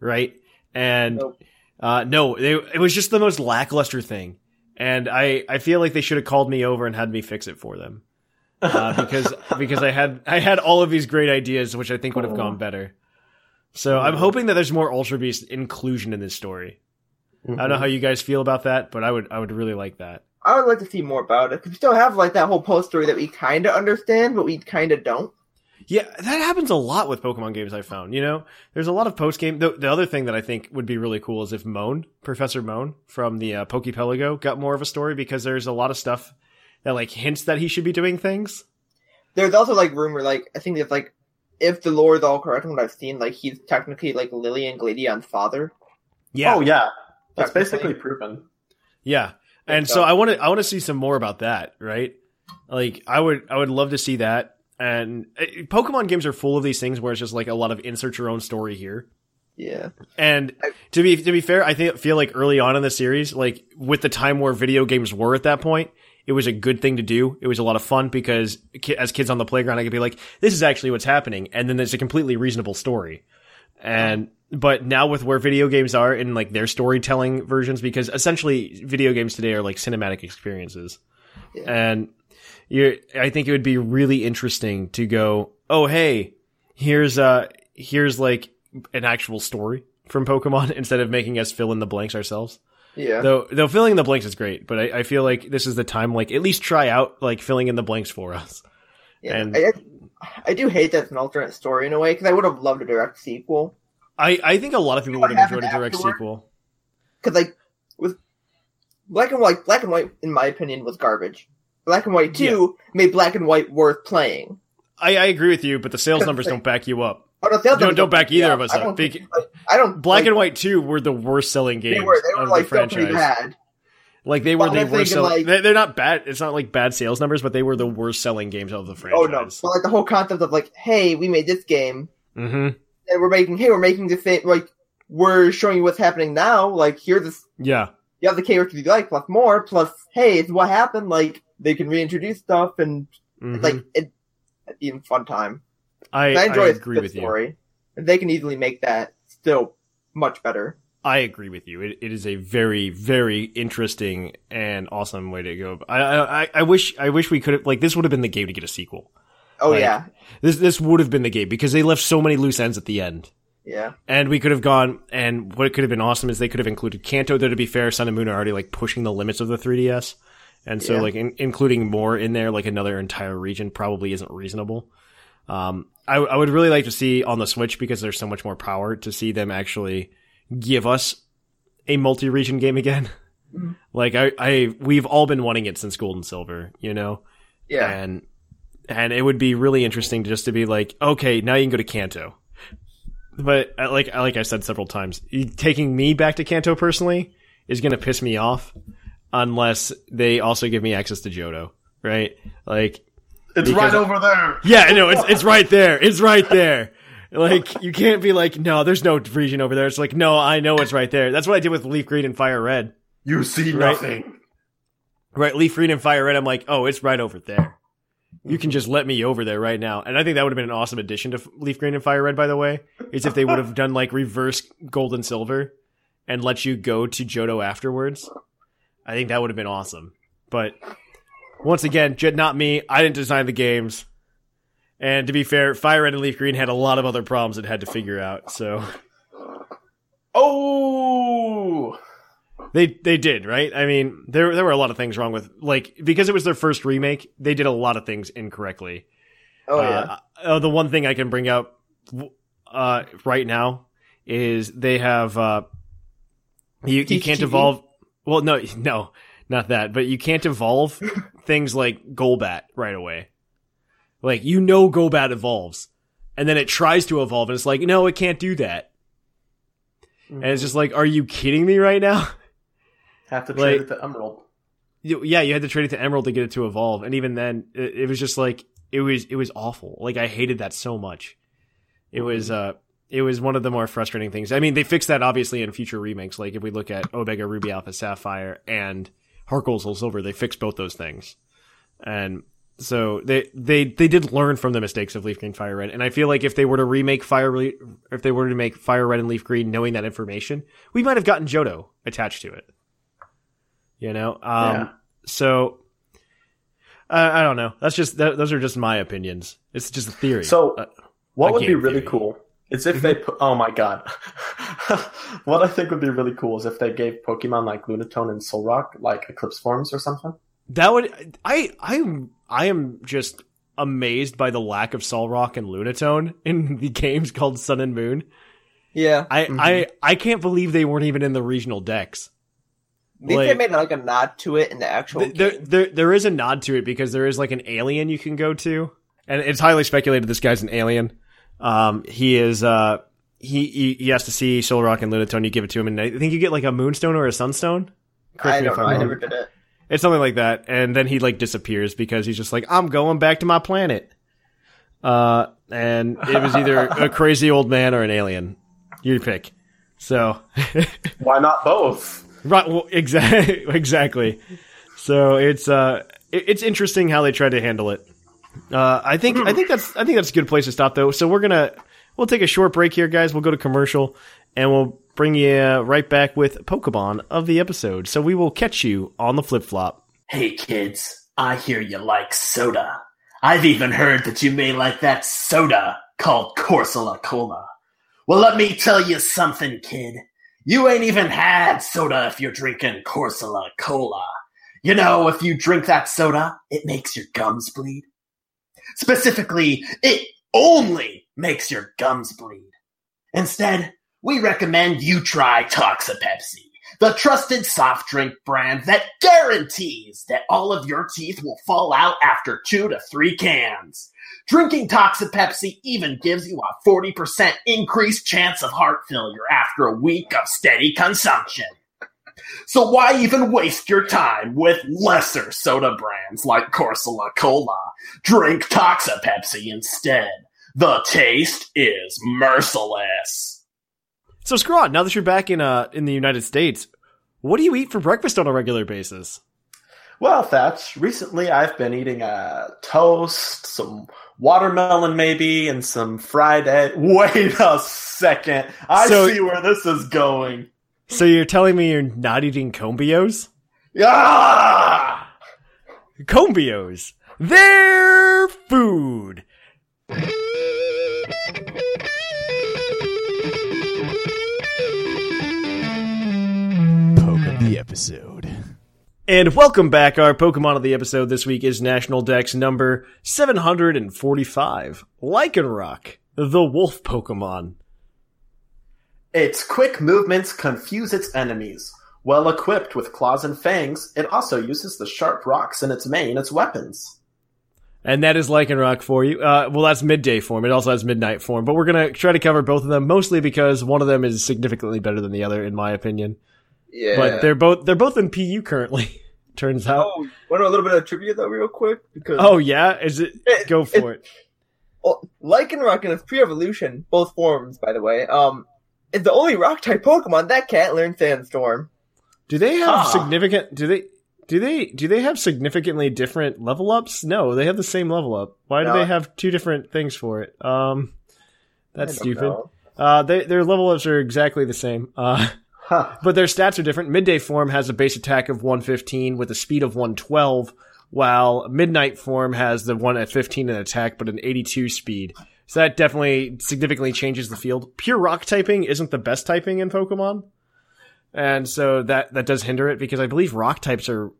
right? And Nope. uh, no, they, it was just the most lackluster thing, and I I feel like they should have called me over and had me fix it for them. uh, because because I had I had all of these great ideas, which I think would have gone better. So I'm hoping that there's more Ultra Beast inclusion in this story. I don't know how you guys feel about that, but I would I would really like that. I would like to see more about it. 'cause we still have like that whole post story that we kind of understand, but we kind of don't. Yeah, that happens a lot with Pokemon games. I found. You know, there's a lot of post game. The, the other thing that I think would be really cool is if Mohn, Professor Mohn from the uh, Pokepelago, got more of a story because there's a lot of stuff that like hints that he should be doing things. There's also like rumor, like I think it's like if the lore is all correct from what I've seen, like he's technically like Lillie and Gladion's father. Yeah, Oh yeah, that's basically proven. Yeah. And so. so I want to I want to see some more about that, right? Like I would I would love to see that. And uh, Pokemon games are full of these things where it's just like a lot of insert your own story here. Yeah, And to be to be fair, I think feel like early on in the series, like with the time where video games were at that point, it was a good thing to do. It was a lot of fun because as kids on the playground, I could be like, "This is actually what's happening," and then there's a completely reasonable story. And but now with where video games are in like their storytelling versions, because essentially video games today are like cinematic experiences, and you, I think it would be really interesting to go, "Oh hey." here's uh here's like an actual story from Pokemon instead of making us fill in the blanks ourselves. Yeah. Though though filling in the blanks is great, but I, I feel like this is the time like at least try out like filling in the blanks for us. yeah. and- I, I do hate that it's an alternate story in a way because I would have loved a direct sequel. I, I think a lot of people would have enjoyed a direct afterward? sequel. Because like with Black and White, Black and White, in my opinion, was garbage. Black and White Two made Black and White worth playing. I, I agree with you, but the sales numbers don't back you up. Oh, no, other Don't- don't back either yeah, of us I up. don't, think- I don't. Black like, and White 2 were the worst selling games They were. They were of like the franchise. bad. Like they were But the I'm worst selling. like- they're, not bad. It's not like bad sales numbers, but they were the worst selling games of the franchise. Oh no! But like the whole concept of like, hey, we made this game, hmm and we're making, hey, we're making the same, like, we're showing you what's happening now. Like, here's this, Yeah. you have the characters you like, plus more, plus, hey, it's what happened. Like, they can reintroduce stuff, and Mhm. like, it, it'd be a fun time. I, I enjoy I agree with you. story. And they can easily make that still much better. I agree with you. It, it is a very, very interesting and awesome way to go. I, I, I- I wish, I wish we could have like this would have been the game to get a sequel. Oh Like- yeah, This, this would have been the game because they left so many loose ends at the end. yeah. And we could have gone, and what could have been awesome is they could have included Kanto. Though to be fair, Sun and Moon are already like pushing the limits of the 3DS, and so Yeah. like in, including more in there, like another entire region, probably isn't reasonable. Um, I, I would really like to see on the Switch because there's so much more power to see them actually give us a multi-region game again. Mhm. Like I, I, we've all been wanting it since Gold and Silver, you know Yeah. and and it would be really interesting just to be like, okay, now you can go to Kanto. But uh, like like I said several times, taking me back to Kanto personally is going to piss me off unless they also give me access to Johto, right? Like, It's right over there. yeah, I know it's it's right there, it's right there. Like you can't be like, no, there's no region over there. It's like, no, I know it's right there. That's what I did with Leaf Green and Fire Red. You see Right. nothing. Right, Leaf Green and Fire Red. I'm like, oh, it's right over there. You can just let me over there right now. And I think that would have been an awesome addition to Leaf Green and Fire Red, by the way, is if they would have done like reverse gold and silver and let you go to Johto afterwards. I think that would have been awesome. But once again, j- not me. I didn't design the games. And to be fair, Fire Red and Leaf Green had a lot of other problems it had to figure out. So Oh, They they did right. I mean, there there were a lot of things wrong with like because it was their first remake. They did a lot of things incorrectly. Oh yeah. Uh, uh, the one thing I can bring up uh, right now is they have uh, you you can't evolve. Well, no, no, not that. But you can't evolve things like Golbat right away. Like you know, Golbat evolves, and then it tries to evolve, and it's like, no, it can't do that. And it's just like, are you kidding me right now? have to like- trade it to Emerald. You- yeah, you had to trade it to Emerald to get it to evolve, and even then, it, it was just like it was it was awful. Like I hated that so much. It was uh, it was one of the more frustrating things. I mean, they fixed that obviously in future remakes. Like if we look at Omega Ruby Alpha Sapphire and Gold Soul Silver, they fixed both those things, and so they they they did learn from the mistakes of Leaf Green Fire Red. And I feel like if they were to remake Fire, Re- if they were to make Fire Red and Leaf Green, knowing that information, we might have gotten Johto attached to it. You know, um, Yeah. so I, I don't know. That's just that, those are just my opinions. It's just a theory. So, Uh, what a would be really theory. cool is if they put. Oh my god! what I think would be really cool is if they gave Pokemon like Lunatone and Solrock like Eclipse forms or something. that would I I I am just amazed by the lack of Solrock and Lunatone in the games called Sun and Moon. yeah. I Mm-hmm. I I can't believe they weren't even in the regional decks. At least like- they made like a nod to it in the actual. Th- There, there, there is a nod to it because there is like an alien you can go to, and it's highly speculated this guy's an alien. Um, he is, uh, he, he, he has to see Solrock and Lunatone. You give it to him, and I think you get like a Moonstone or a Sunstone. Correct I don't know. I'm I wrong. never did it. It's something like that, and then he like disappears because he's just like, I'm going back to my planet. Uh, and it was either a crazy old man or an alien. You pick. So, Why not both? Right. Well, exactly. exactly. So it's uh, it- it's interesting how they tried to handle it. Uh, I think I think that's I think that's a good place to stop though. So we're gonna we'll take a short break here, guys. We'll go to commercial, and we'll bring you right back with Pokemon of the episode. So we will catch you on the flip flop. Hey kids, I hear you like soda. I've even heard that you may like that soda called Corsola Cola. Well, let me tell you something, kid. You ain't even had soda if you're drinking Corsola Cola. You know, if you drink that soda, it makes your gums bleed. Specifically, it only makes your gums bleed. Instead, we recommend you try Toxa Pepsi, the trusted soft drink brand that guarantees that all of your teeth will fall out after two to three cans. Drinking Toxa Pepsi even gives you a 40% increased chance of heart failure after a week of steady consumption. So why even waste your time with lesser soda brands like Corsola Cola? Drink Toxa Pepsi instead. The taste is merciless. So Scrawn, now that you're back in uh in the United States, what do you eat for breakfast on a regular basis? Well, Thatch, recently I've been eating a toast, some watermelon maybe, and some fried egg. Wait a second. I So- see where this is going. So you're telling me you're not eating combios? Ah! Combios. They're food. Poke of the episode. And welcome back. Our Pokemon of the episode this week is National Dex number 745. Lycanroc, the wolf Pokemon. Its quick movements confuse its enemies. Well equipped with claws and fangs, it also uses the sharp rocks in its mane as weapons. And that is Lycanroc for you. Uh, well, that's midday form. It also has midnight form, but we're gonna try to cover both of them, mostly because one of them is significantly better than the other, in my opinion. Yeah. But they're both they're both in PU currently. Turns out. Oh, want to a little bit of trivia though, real quick? Because Oh yeah, is it? It- Go for it. well, Lycanroc in its pre-evolution, both forms, by the way, um, is the only rock-type Pokemon that can't learn Sandstorm. Do they have Huh. significant? Do they? Do they? Do they have significantly different level ups? No, they have the same level up. Why do they have two different things for it? Um, that's stupid. know. Uh, they, their level ups are exactly the same. Uh, Huh. but their stats are different. Midday form has a base attack of 115 with a speed of 112, while midnight form has the one at 15 in attack but an 82 speed. So that definitely significantly changes the field. Pure rock typing isn't the best typing in Pokemon. And so that, that does hinder it because I believe rock types are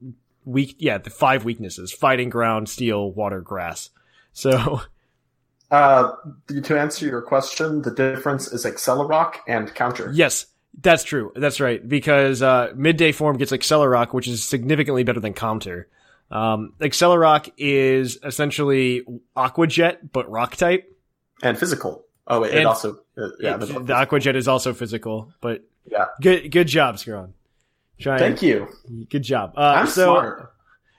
weak. Yeah, the five weaknesses: fighting, ground, steel, water, grass. So Uh, to answer your question, the difference is Accelerock and Counter. Yes, that's true. That's right. Because uh, midday form gets Accelerock, which is significantly better than Counter. Um, Accelerock is essentially Aqua Jet, but rock type. And Physical. Oh, wait, it And- also. Uh, yeah, the, the- the Aqua Jet is also physical, but yeah. good good job, Scron. Thank you. Good job. Uh, I'm so, smart.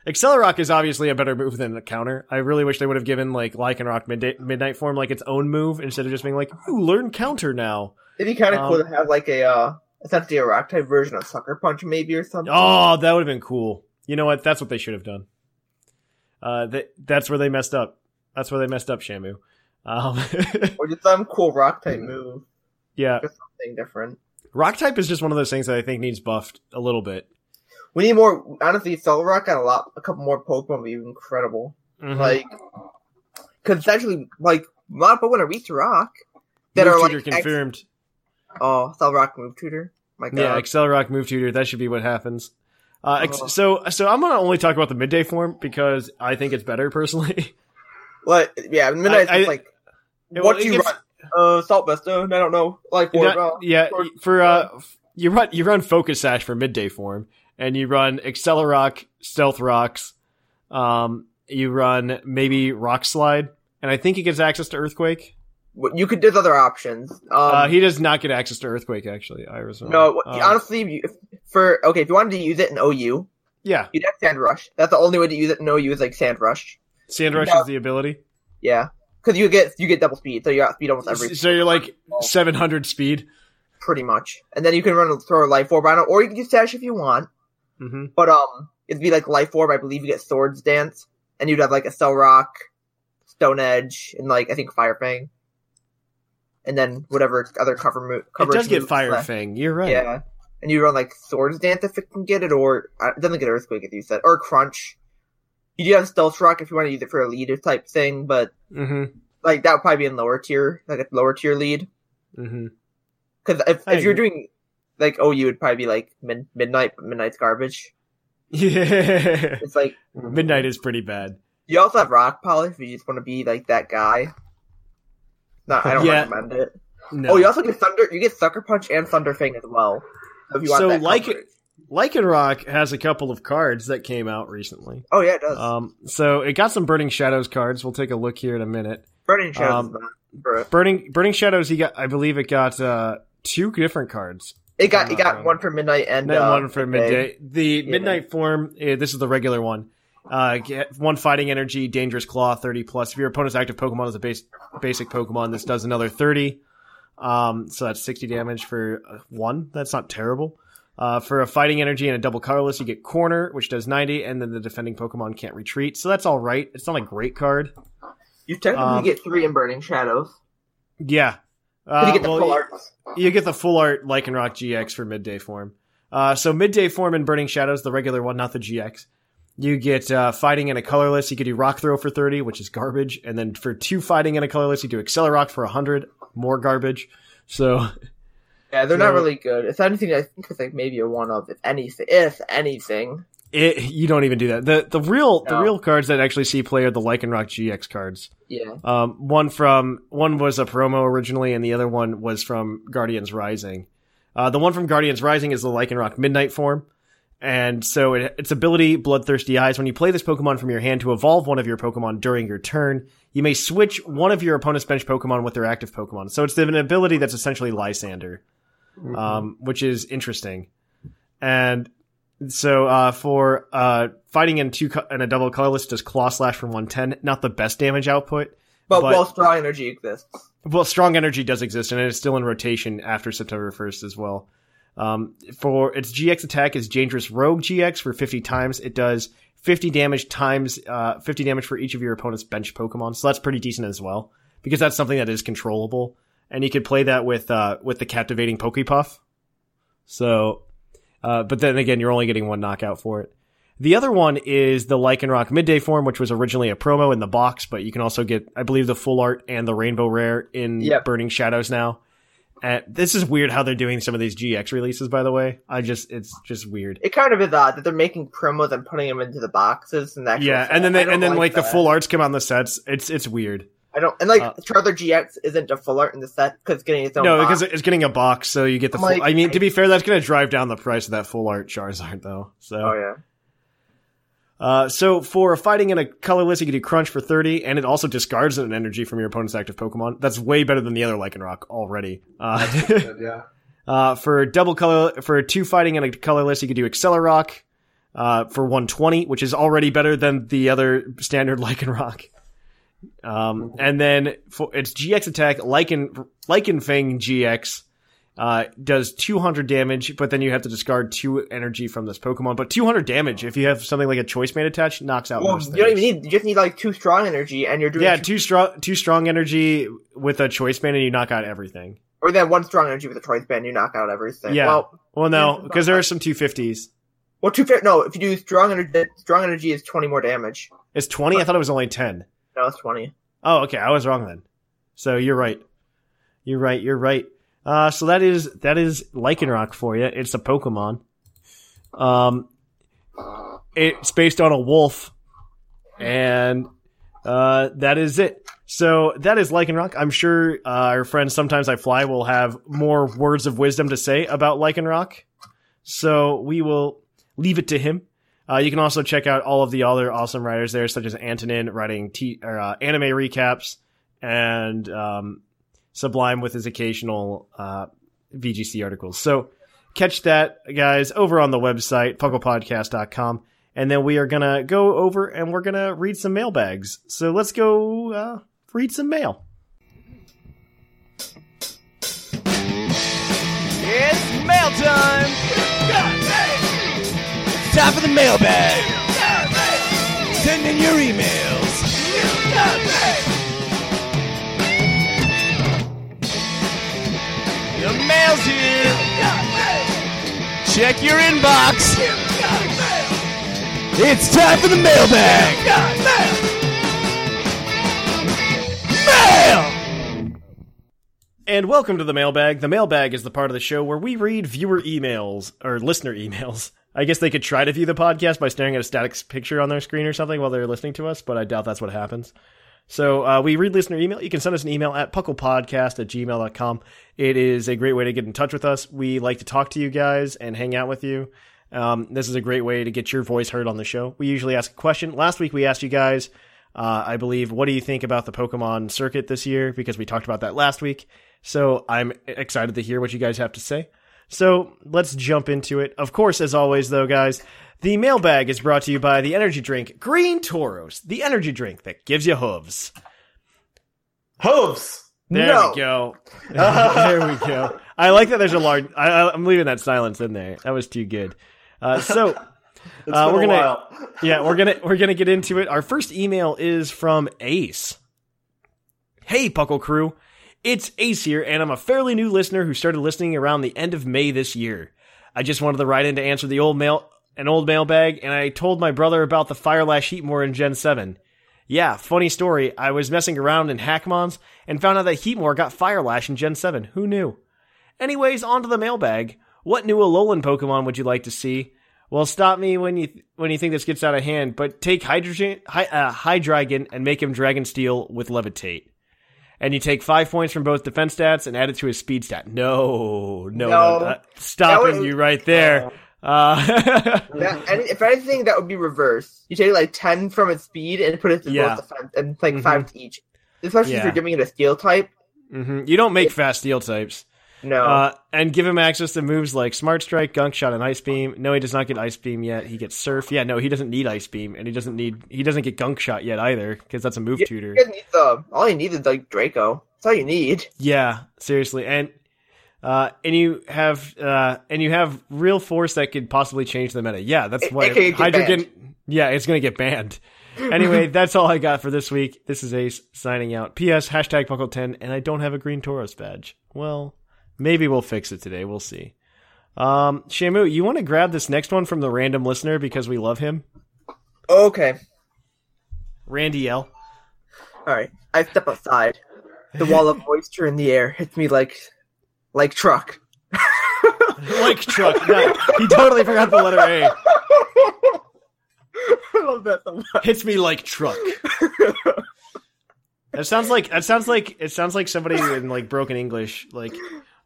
Accelerock is obviously a better move than a counter. I really wish they would have given like Lycanroc midday, midnight form like its own move instead of just being like, "Ooh, learn counter now." It'd be kind of Um, cool to have like a uh, essentially a rock-type version of Sucker Punch, maybe or something. Oh, that would have been cool. You know what? That's what they should have done. Uh, that that's where they messed up. That's where they messed up, Shamu. Um, Or just some cool rock-type move, yeah, just something different. rock type is just one of those things that I think needs buffed a little bit. We need more. Honestly, Celerock got a lot, a couple more Pokemon would be incredible. Mhm. Like, because essentially, like a lot of Pokemon are weak to rock that Move are tutor like ex- confirmed. oh, Celerock move tutor. My God. Yeah, Accelerock move tutor. That should be what happens. Uh, ex- Oh. so so I'm gonna only talk about the midday form because I think it's better personally. What? Yeah, Midnight's I- I- like It- what do you it's- run? Uh, Assault Vest. I don't know. Like You're what? not- uh, yeah, or- for uh, f- you run you run Focus Sash for midday form, and you run Accelerock, Stealth Rocks, um, you run maybe Rock Slide, and I think he gets access to Earthquake. you could. There's other options. Um, uh, he does not get access to Earthquake. Actually, Iris. no, Um, honestly, you- if- for okay, if you wanted to use it in OU, yeah, you'd have Sand Rush. That's the only way to use it in OU is like Sand Rush. Sand Rush No. is the ability. Yeah, because you get you get double speed, so you got speed almost every So you're like 700 speed. pretty much, and then you can run throw a life orb on it, or you can use Sash if you want. hmm But um, it'd be like life orb. I believe you get Swords Dance, and you'd have like Accelerock, Stone Edge, and like I think Fire Fang, and then whatever other cover move. It coverage does get Fire left. Fang. You're right. Yeah, and you run like Swords Dance if it can get it, or uh, it doesn't get Earthquake if you said, or Crunch. You do have Stealth Rock if you want to use it for a leader type thing, but hmm like that would probably be in lower tier, like a lower tier lead. Because if, I if you're doing like oh, you would probably be like mid- midnight, but midnight's garbage. Yeah, It's like midnight is pretty bad. you also have rock polish if you just want to be like that guy. No, I don't Yeah. recommend it. No. Oh, you also get thunder. You get sucker punch and thunder fang as well. So if you want so that like coverage. Lycanroc has a couple of cards that came out recently. oh yeah, it does. Um, so it got some Burning Shadows cards. We'll take a look here in a minute. Burning shadows. um, is not for it. Burning Burning Shadows. He got, I believe, it got uh, two different cards. It got it got wrong. one for midnight and Then uh, one for midday. The Yeah. midnight form. Uh, this is the regular one. Uh, get one fighting energy, dangerous claw, thirty plus. If your opponent's active Pokemon is a base basic Pokemon, this does another thirty. Um, so that's sixty damage for uh, one. That's not terrible. Uh, for a fighting energy and a double colorless, you get corner, which does ninety, and then the defending Pokemon can't retreat. So that's all right. It's not a great card. You technically um, get three in burning shadows. Yeah. Uh, you get the well, full art. arts. you get the full art Lycanroc GX for midday form. Uh, so midday form in Burning Shadows, the regular one, not the GX. You get uh, fighting and a colorless. You could do Rock Throw for thirty, which is garbage, and then for two fighting and a colorless, you do Accelerock for hundred, more garbage. So Yeah, they're not really good. If anything, I think it's like maybe a one of if anything. If anything, it, you don't even do that. The the real the real cards that actually see play are the Lycanroc GX cards. yeah. Um, one from one was a promo originally, and the other one was from Guardians Rising. Uh, the one from Guardians Rising is the Lycanroc Midnight form, and so it, its ability, Bloodthirsty Eyes. When you play this Pokemon from your hand to evolve one of your Pokemon during your turn, you may switch one of your opponent's bench Pokemon with their active Pokemon. So it's an ability that's essentially Lysandre, um, which is interesting. And so uh, for uh, fighting in two co- and a double colorless, does Claw Slash one ten. Not the best damage output. But, But- while strong energy exists, Well, strong energy does exist, and it is still in rotation after September 1st as well. Um, for its GX attack is Dangerous Rogue GX for 50 times. It does 50 damage times uh, 50 damage for each of your opponent's bench Pokemon. So that's pretty decent as well because that's something that is controllable, and you could play that with uh, with the captivating Pokepuff. So, uh, but then again, you're only getting one knockout for it. The other one is the Lycanroc Midday form, which was originally a promo in the box, but you can also get, I believe, the full art and the Rainbow Rare in Yep. Burning Shadows now. And this is weird how they're doing some of these GX releases, by the way. I just, it's just weird. it kind of is odd that they're making promos and putting them into the boxes and that. Yeah, and then they, and then like, the full arts come on the sets. It's it's weird. I don't and like uh, Charizard GX isn't a full art in the set because it's getting its own. No, box. because it's getting a box, so you get the. I'm Full, like- I mean, to be fair, that's going to drive down the price of that full art Charizard, though. So oh yeah. Uh, so for fighting in a colorless, you can do crunch for 30, and it also discards an energy from your opponent's active Pokemon. That's way better than the other Lycanroc already. Uh, yeah. uh, for double color, for two fighting in a colorless, you can do Accelerock, uh, for 120, which is already better than the other standard Lycanroc. Um, and then for its GX attack, Lycan, Lycanfang GX, uh, does 200 damage, but then you have to discard two energy from this Pokemon. But 200 damage, if you have something like a choice mate attached, knocks out Well, you don't even need. You just need like two strong energy, and you're doing yeah, two, two strong, two strong energy with a choice band, and you knock out everything. or then one strong energy with a choice band, you knock out everything. Yeah. Well, Well, no, because there are some 250s. well, two. No, if you do strong energy, strong energy is twenty more damage. It's 20. I thought it was only 10. No, it's twenty. Oh, okay. I was wrong then. So you're right. You're right. You're right. Uh, so that is that is Lycanroc for you. It's a Pokemon. Um, it's based on a wolf, and uh, that is it. So that is Lycanroc. I'm sure uh, our friend Sometimes I Fly will have more words of wisdom to say about Lycanroc. So we will leave it to him. Uh, you can also check out all of the other awesome writers there, such as Antonin writing t- or, uh, anime recaps and um, Sublime with his occasional uh, VGC articles. So catch that, guys, over on the website, pucklepodcast.com. And then we are going to go over and we're going to read some mailbags. So let's go uh, read some mail. It's mail time! Time for the mailbag! Send in your emails! The mail's here! Check your inbox! It's time for the mailbag! Mail! And welcome to the mailbag. The mailbag is the part of the show where we read viewer emails or listener emails. I guess they could try to view the podcast by staring at a static picture on their screen or something while they're listening to us, but I doubt that's what happens. So uh, we read listener email. You can send us an email at pucklepodcast at gmail.com. It is a great way to get in touch with us. We like to talk to you guys and hang out with you. Um, this is a great way to get your voice heard on the show. We usually ask a question. Last week we asked you guys, uh, I believe, what do you think about the Pokemon circuit this year? Because we talked about that last week. So I'm excited to hear what you guys have to say. So let's jump into it. Of course, as always, though, guys, the mailbag is brought to you by the energy drink Green Tauros, the energy drink that gives you hooves. Hooves. There No. we go. there we go. I like that there's a large. I, I'm leaving that silence in there. That was too good. Uh, so Uh, we're gonna- yeah, we're gonna we're gonna get into it. Our first email is from Ace. Hey, Puckle Crew, it's Ace here, and I'm a fairly new listener who started listening around the end of May this year. I just wanted to write in to answer the old mail an old mailbag, and I told my brother about the Firelash Heatmor in Gen Seven. Yeah, funny story. I was messing around in Hackmons and found out that Heatmor got Firelash in Gen 7. Who knew? Anyways, on to the mailbag. What new Alolan Pokemon would you like to see? Well, stop me when you when you think this gets out of hand, but take Hydrogen, Hy, uh, Hydreigon and make him Dragon Steel with Levitate. And you take five points from both defense stats and add it to his speed stat. No, no, no. No. uh, stopping would- you right there. Uh, That, and if anything, that would be reverse. You take like ten from its speed and put it to Yeah. both defense, and like Mhm. five to each. Especially if you're giving it a steel type. mhm. You don't make fast steel types. No. Uh, and give him access to moves like Smart Strike, Gunk Shot, and Ice Beam. No, he does not get Ice Beam yet. He gets Surf. Yeah, no, he doesn't need Ice Beam, and he doesn't need he doesn't get Gunk Shot yet either because that's a move You- tutor. You need the all you need is like Draco. That's all you need. Yeah, seriously, and uh, and you have uh, and you have real force that could possibly change the meta. Yeah, that's why Hydrogen. Yeah, it's gonna get banned. Anyway, that's all I got for this week. This is Ace signing out. P.S. Hashtag Puckle ten, and I don't have a green Tauros badge. Well, maybe we'll fix it today. We'll see. Um, Shamu, you want to grab this next one from the random listener because we love him, Okay. Randy L. All right. I step aside. The wall of moisture in the air hits me like like truck. like truck. No, he totally forgot the letter A. I love that so much. hits me like truck. that sounds like that sounds like it sounds like somebody in like broken English. Like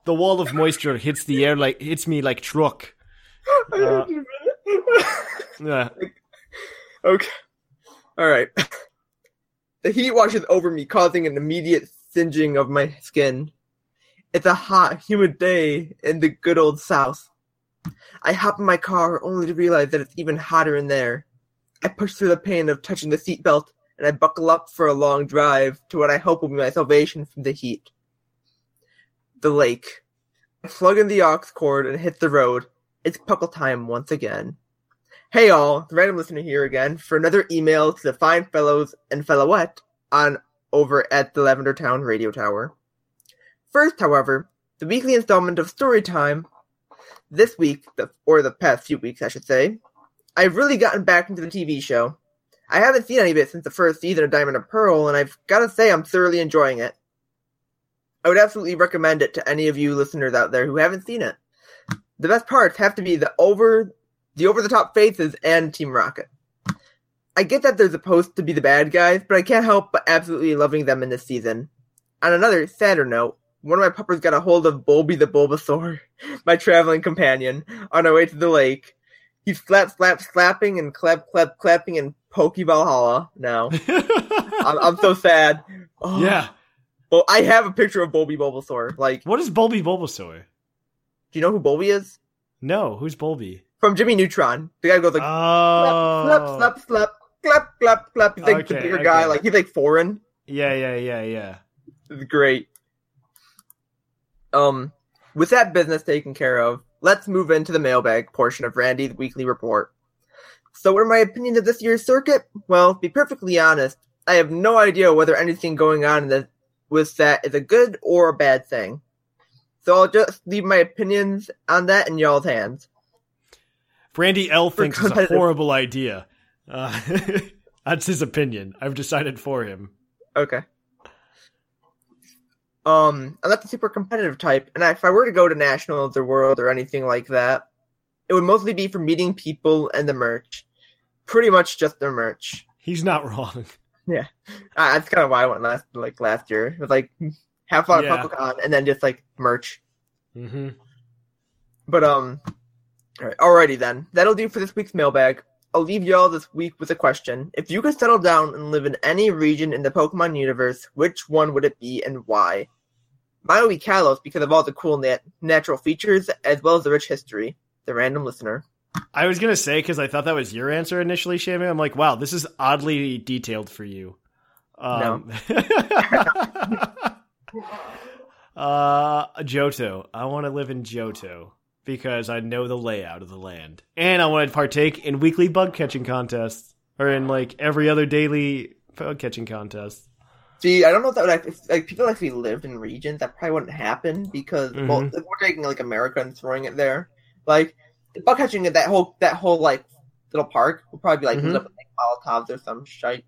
the wall of moisture hits the air like hits me like truck. Uh, yeah. Okay. All right. The heat washes over me, causing an immediate singeing of my skin. It's a hot, humid day in the good old South. I hop in my car only to realize that it's even hotter in there. I push through the pain of touching the seatbelt and I buckle up for a long drive to what I hope will be my salvation from the heat. The lake. Plug in the aux cord and hit the road. It's puckle time once again. Hey all, the random listener here again for another email to the fine fellows and fellowette on over at the Lavender Town Radio Tower. First, however, the weekly installment of Story Time. This week, or the past few weeks, I should say, I've really gotten back into the TV show. I haven't seen any of it since the first season of Diamond and Pearl, and I've got to say I'm thoroughly enjoying it. I would absolutely recommend it to any of you listeners out there who haven't seen it. The best parts have to be the over the over the top faces and Team Rocket. I get that they're supposed to be the bad guys, but I can't help but absolutely loving them in this season. On another sadder note, one of my puppers got a hold of Bulby the Bulbasaur, my traveling companion, on our way to the lake. He's slap, slap, slapping and clap, clap, clapping in Poke Valhalla now. I'm, I'm so sad. Oh. yeah. Well, I have a picture of Bulby Bulbasaur. Like, What is Bulby Bulbasaur? do you know who Bulby is? No, who's Bulby? From Jimmy Neutron. The guy goes like, Oh. slap, slap, slap, slap, clap, clap, clap. He's like the bigger okay. guy. Like, he's like foreign. Yeah, yeah, yeah, yeah. It's great. Um, with that business taken care of, let's move into the mailbag portion of Randy's weekly report. So, what are my opinions of this year's circuit? Well, to be perfectly honest, I have no idea whether anything going on in the, with that is a good or a bad thing. So I'll just leave my opinions on that in y'all's hands. Brandy L thinks it's a horrible idea. Uh, that's his opinion. I've decided for him. Okay. Um, I'm not the super competitive type, and if I were to go to nationals or world or anything like that, it would mostly be for meeting people and the merch. Pretty much just the merch. He's not wrong. Yeah, uh, that's kind of why I went last like last year. It was like have fun Yeah. at PuckleCon and then just like merch. hmm But um, all right, alrighty then. That'll do for this week's mailbag. I'll leave y'all this week with a question. If you could settle down and live in any region in the Pokemon universe, which one would it be and why? Mine would be Kalos because of all the cool nat- natural features as well as the rich history. The random listener. I was gonna say because I thought that was your answer initially, Shammy. I'm like, wow, this is oddly detailed for you. Um, uh, Johto. I want to live in Johto because I know the layout of the land, and I want to partake in weekly bug catching contests or in like every other daily bug catching contest. See, I don't know if that would act- if, like people actually lived in regions that probably wouldn't happen because well, Mhm. if we're taking like America and throwing it there, like bug catching at that whole that whole like little park will probably be like Mhm. lit up with like Molotovs or some shite.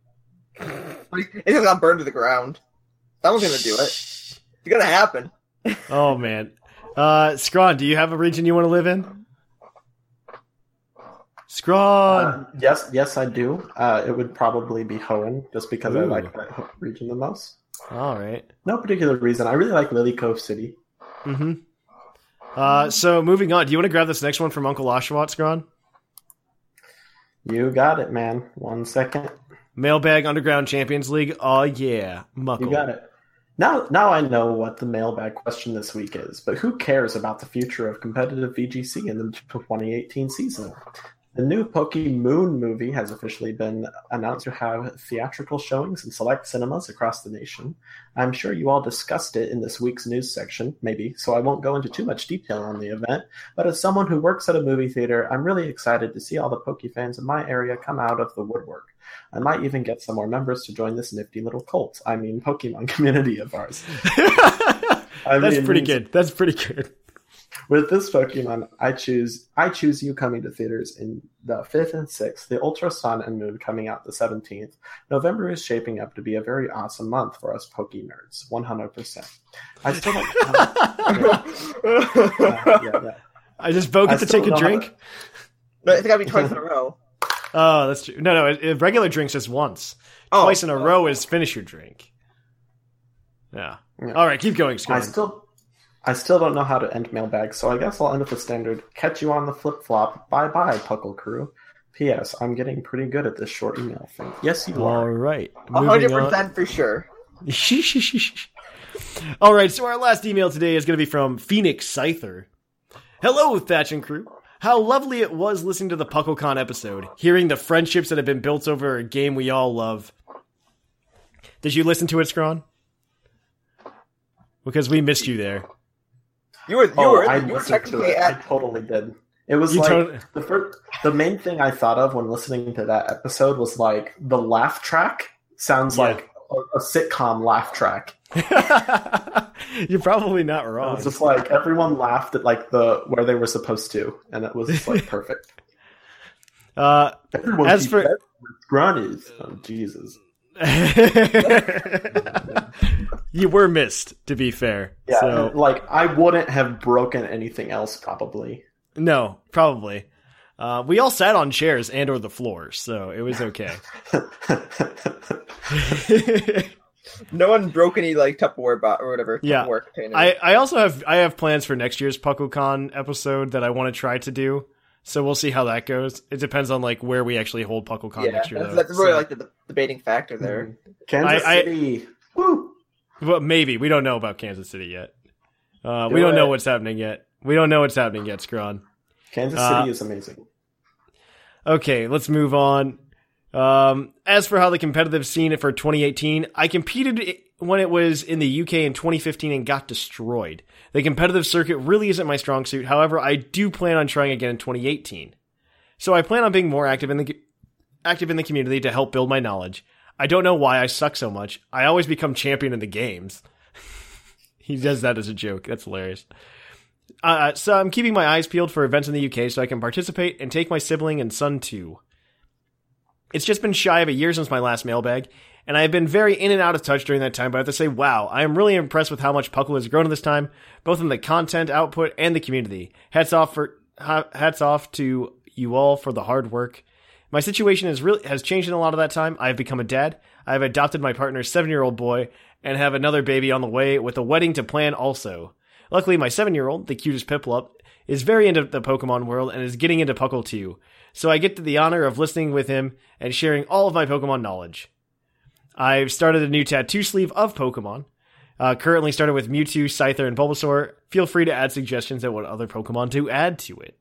Like, it's just got burned to the ground. Someone's gonna do it. It's gonna happen. Oh man, uh, Scrawn, do you have a region you want to live in? Scrawn. Uh, yes, yes, I do. Uh, it would probably be Hoenn, just because I like that region the most. All right. No particular reason. I really like Lilycove City. Mm-hmm. Uh, so moving on, do you want to grab this next one from Uncle Oshawott, Scron? You got it, man. One second. Mailbag Underground Champions League. Oh yeah, Muckle. You got it. Now, now I know what the mailbag question this week is, but who cares about the future of competitive VGC in the 2018 season? The new Pokemon movie has officially been announced to have theatrical showings in select cinemas across the nation. I'm sure you all discussed it in this week's news section, maybe, so I won't go into too much detail on the event. But as someone who works at a movie theater, I'm really excited to see all the Poke fans in my area come out of the woodwork. I might even get some more members to join this nifty little cult. I mean, Pokemon community of ours. I That's mean, pretty good. That's pretty good. With this Pokemon, I choose I choose you coming to theaters in the fifth and sixth, the Ultra Sun and Moon coming out the seventeenth. November is shaping up to be a very awesome month for us Poke nerds, one hundred percent. I still don't. yeah, yeah, yeah. I just Bo get to take a drink. how No, it's gotta be twice in a row. Oh, that's true. No, no. It, it- regular drinks just once. Oh, Twice in a row is finish your drink. Yeah. Yeah. All right, keep going, I still, I still don't know how to end mailbag, so I guess I'll end with the standard. Catch you on the flip flop. Bye bye, Puckle Crew. P.S. I'm getting pretty good at this short email thing. Yes, you All are. All right. A moving hundred on. percent for sure. All right, so our last email today is going to be from Phoenix Scyther. Hello, Thatch and crew. How lovely it was listening to the PuckleCon episode, hearing the friendships that have been built over a game we all love. Did you listen to it, Scron? Because we missed you there. You were you Oh, were I you were listened to technically it. I totally did. It was You like tot- the first, the main thing I thought of when listening to that episode was like the laugh track sounds Yeah. like a, a sitcom laugh track. You're probably not wrong. It's just like everyone laughed at like the where they were supposed to, and it was just, like perfect. Uh, Everyone As for- grannies. Oh Jesus. you were missed, to be fair. Yeah, So, like I wouldn't have broken anything else probably. no, probably. Uh, we all sat on chairs and or the floor, so it was okay. no one broke any like Tupperware bot or whatever. Yeah. Tupperware containers. I, I also have I have plans for next year's PuckleCon episode that I want to try to do. So we'll see how that goes. It depends on like where we actually hold PuckleCon yeah, next year. that's, though. that's really So- like the, the debating factor there. Kansas I- I- City. Woo. Well, maybe we don't know about Kansas City yet. Uh, we Do don't know what's happening yet. We don't know what's happening yet, Scron. Kansas Uh, City is amazing. Okay, let's move on. Um, as for how the competitive scene for 2018, I competed when it was in the UK in 2015 and got destroyed. The competitive circuit really isn't my strong suit. However, I do plan on trying again in 2018. So I plan on being more active in the active in the community to help build my knowledge. I don't know why I suck so much. I always become champion in the games. he does that as a joke. That's hilarious. Uh, so I'm keeping my eyes peeled for events in the UK so I can participate and take my sibling and son too. It's just been shy of a year since my last mailbag, and I've been very in and out of touch during that time, but I have to say, wow, I am really impressed with how much Puckle has grown in this time, both in the content output and the community. Hats off for hats off to you all for the hard work. My situation has really has changed in a lot of that time. I have become a dad. I have adopted my partner's seven year old boy and have another baby on the way with a wedding to plan also. Luckily, my seven year old, the cutest Piplup, is very into the Pokemon world and is getting into Puckle too. So I get to the honor of listening with him and sharing all of my Pokemon knowledge. I've started a new tattoo sleeve of Pokemon. Uh, currently started with Mewtwo, Scyther, and Bulbasaur. Feel free to add suggestions at what other Pokemon to add to it.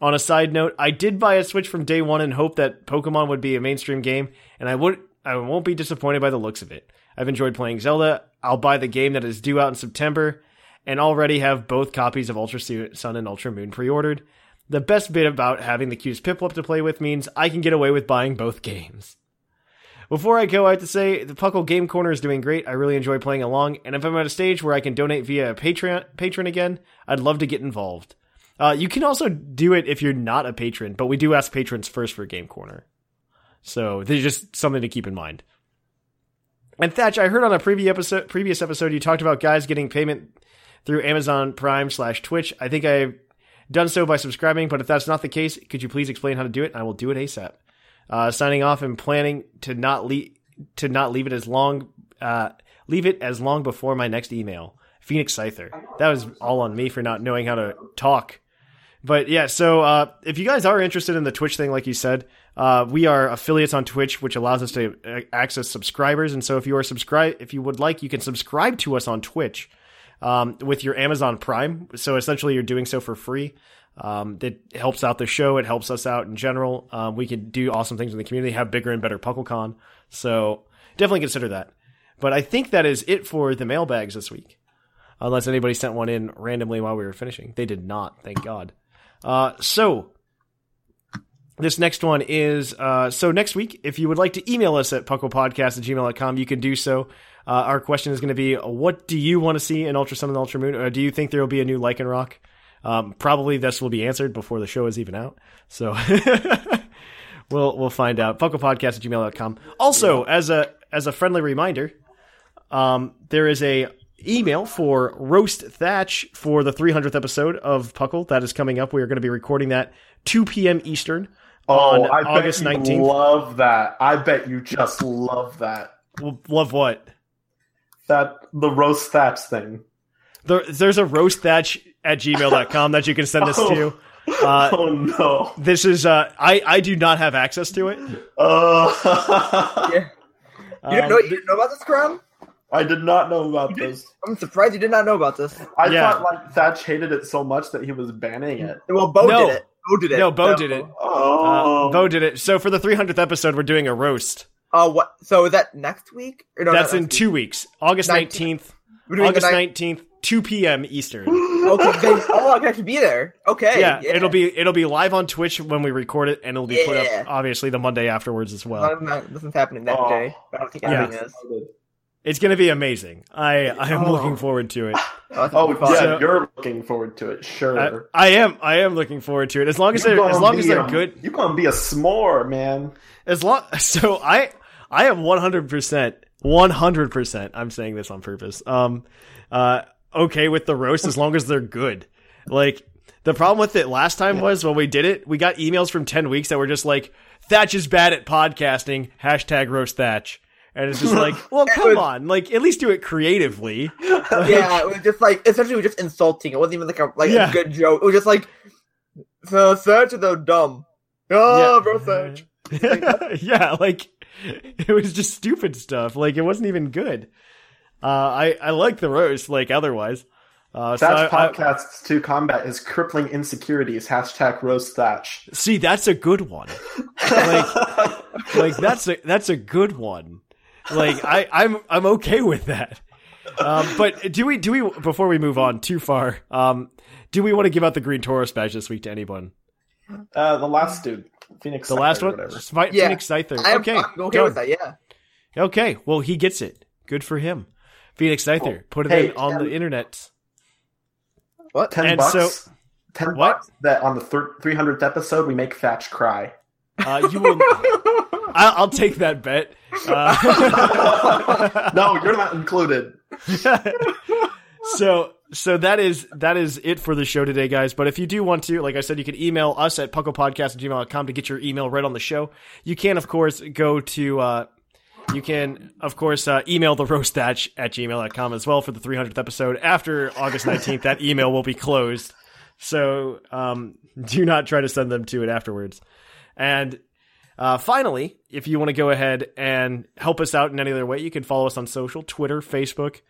On a side note, I did buy a Switch from day one and hope that Pokemon would be a mainstream game, and I would I won't be disappointed by the looks of it. I've enjoyed playing Zelda. I'll buy the game that is due out in September, and already have both copies of Ultra Sun and Ultra Moon pre-ordered. The best bit about having the cutest Piplup to play with means I can get away with buying both games. Before I go, I have to say the Puckle Game Corner is doing great. I really enjoy playing along, and if I'm at a stage where I can donate via a Patreon patron again, I'd love to get involved. Uh, you can also do it if you're not a patron, but we do ask patrons first for Game Corner. So there's just something to keep in mind. And Thatch, I heard on a previous episode, previous episode you talked about guys getting payment through Amazon Prime slash Twitch. I think I've done so by subscribing, but if that's not the case, could you please explain how to do it? I will do it ASAP. Uh, signing off and planning to not leave to not leave it as long uh, leave it as long before my next email. Phoenix Scyther. That was all on me for not knowing how to talk. But yeah, so uh, if you guys are interested in the Twitch thing, like you said, uh, we are affiliates on Twitch, which allows us to uh, access subscribers. And so if you are subscribe, if you would like, you can subscribe to us on Twitch um, with your Amazon Prime. So essentially, you're doing so for free. Um, it helps out the show. It helps us out in general. Um, we can do awesome things in the community, have bigger and better PuckleCon. So definitely consider that. But I think that is it for the mailbags this week. Unless anybody sent one in randomly while we were finishing. They did not, thank God. Uh, so this next one is uh, so next week, if you would like to email us at pucklepodcast at gmail.com, you can do so. Uh, our question is going to be what do you want to see in Ultra Sun and Ultra Moon? Or do you think there will be a new Lycanroc? Um, probably this will be answered before the show is even out. So we'll we'll find out. Pucklepodcast at gmail.com. Also, as a as a friendly reminder, um, there is a email for roast thatch for the 300th episode of puckle that is coming up we are going to be recording that 2 p.m eastern Oh, on I august you 19th love that. I bet you just love that. love what That the roast thatch thing. there, there's a roast thatch at gmail.com that you can send this to uh, oh no. this is uh, I, I do not have access to it Uh, Yeah. You didn't know, you didn't know about this, Crown? I did not know about this. I'm surprised you did not know about this. I Yeah. thought like Thatch hated it so much that he was banning it. Well, Bo No. did it. Bo did it. no bo did it Oh, uh, bo did it so for the 300th episode we're doing a roast Uh, what? So is that next week? Or no, that's not in next two weeks august 19th. 19th We're doing august 19th 2 p.m eastern Okay, then, oh, I can actually be there. Okay. yeah, it'll be it'll be live on Twitch when we record it, and it'll be put up obviously the Monday afterwards as well. Not, not, nothing's happening that Oh. day. I don't think Yeah. anything is. It's going to be amazing. I I am Oh. looking forward to it. Oh, oh gonna be fun. yeah, So- you're looking forward to it. Sure. I am I am looking forward to it as long as You're they're as long as they're a- good. You're gonna be a s'more, man. As long so I I am one hundred percent one hundred percent. I'm saying this on purpose. Um, uh, okay with the roast as long as they're good. Like the problem with it last time was when we did it, we got emails from ten weeks that were just like Thatch is bad at podcasting. Hashtag roast Thatch. And it's just like, well, come on, like at least do it creatively. yeah, it was just like essentially it was just insulting. It wasn't even like a like Yeah. a good joke. It was just like so Serge is so dumb. Oh, bro, Serge. yeah, like it was just stupid stuff. Like it wasn't even good. Uh, I I like the roast, like otherwise. Uh, so Thatch I- I- podcasts to combat his crippling insecurities. Hashtag roast Thatch. see, that's a good one. Like, like that's a that's a good one. Like I I'm I'm okay with that. Um, but do we do we before we move on too far? Um, do we want to give out the Green Tauros badge this week to anyone? Uh, the last dude, Phoenix. The Scyther last one, whatever. Yeah. Phoenix Scyther. I am, okay, I'm okay go. with that. Yeah. Okay, well he gets it. Good for him. Phoenix Scyther. Put it Hey, in on Tim. the internet. What? Ten And bucks. so- ten What? bucks that on the three hundredth episode we make Thatch cry. Uh, you will I'll, I'll take that bet. Uh, no, you're not included. so so that is that is it for the show today, guys. But if you do want to, like I said, you can email us at pucklepodcast at gmail.com to get your email right on the show. You can, of course, go to uh, you can, of course, uh, email the roast thatch at gmail.com as well for the 300th episode. After August 19th, that email will be closed. So um, do not try to send them to it afterwards. And uh, finally, if you want to go ahead and help us out in any other way, you can follow us on social Twitter, Facebook,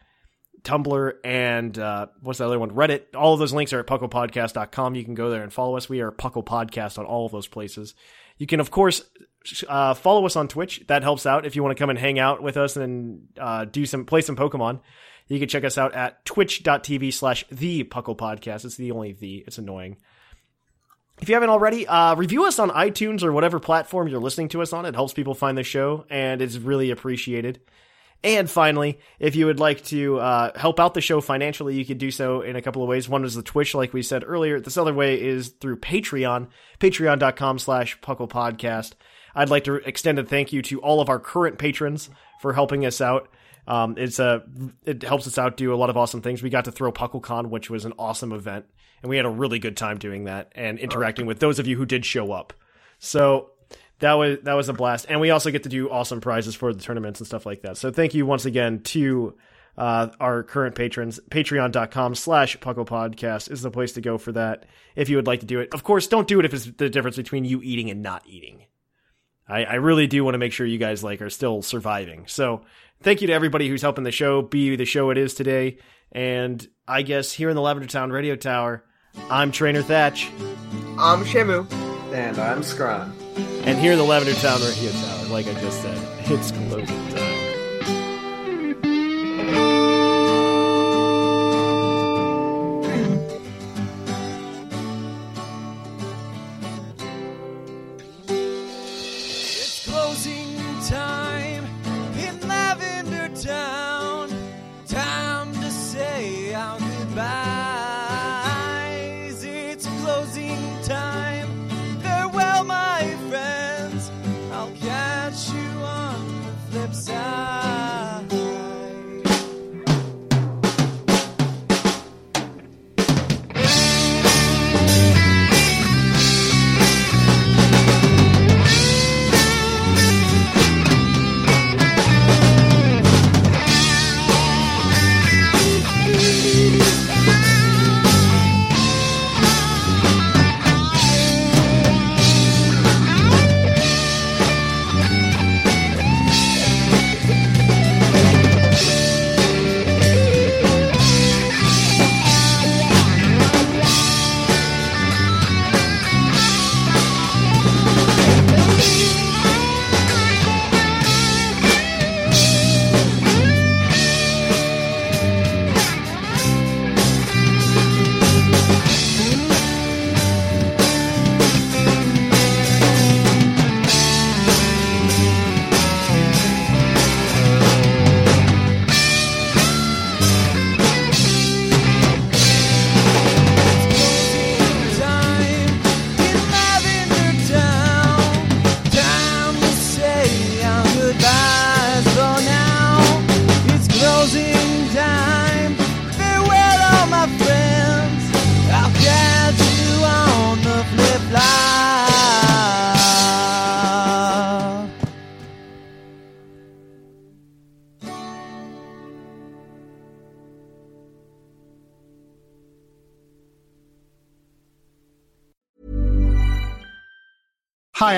Tumblr, and uh, what's the other one? Reddit. All of those links are at pucklepodcast.com. You can go there and follow us. We are Puckle Podcast on all of those places. You can, of course, uh, follow us on Twitch. That helps out if you want to come and hang out with us and uh, do some play some Pokemon. You can check us out at twitch.tv slash the Puckle Podcast. It's the only the. It's annoying. If you haven't already, uh, review us on iTunes or whatever platform you're listening to us on. It helps people find the show, and it's really appreciated. And finally, if you would like to uh, help out the show financially, you could do so in a couple of ways. One is the Twitch, like we said earlier. This other way is through Patreon, patreon.com slash Puckle Podcast. I'd like to extend a thank you to all of our current patrons for helping us out. Um, it's a it helps us out do a lot of awesome things. We got to throw PuckleCon, which was an awesome event, and we had a really good time doing that and interacting with those of you who did show up. So that was that was a blast, and we also get to do awesome prizes for the tournaments and stuff like that. So thank you once again to uh, our current patrons. Patreon.com slash Puckle Podcast is the place to go for that if you would like to do it. Of course, don't do it if it's the difference between you eating and not eating. I, I really do want to make sure you guys like are still surviving. So thank you to everybody who's helping the show be the show it is today. And I guess here in the Lavender Town Radio Tower, I'm Trainer Thatch. I'm Shamu. And I'm Scron. And here in the Lavender Town Radio Tower, like I just said, it's closing time.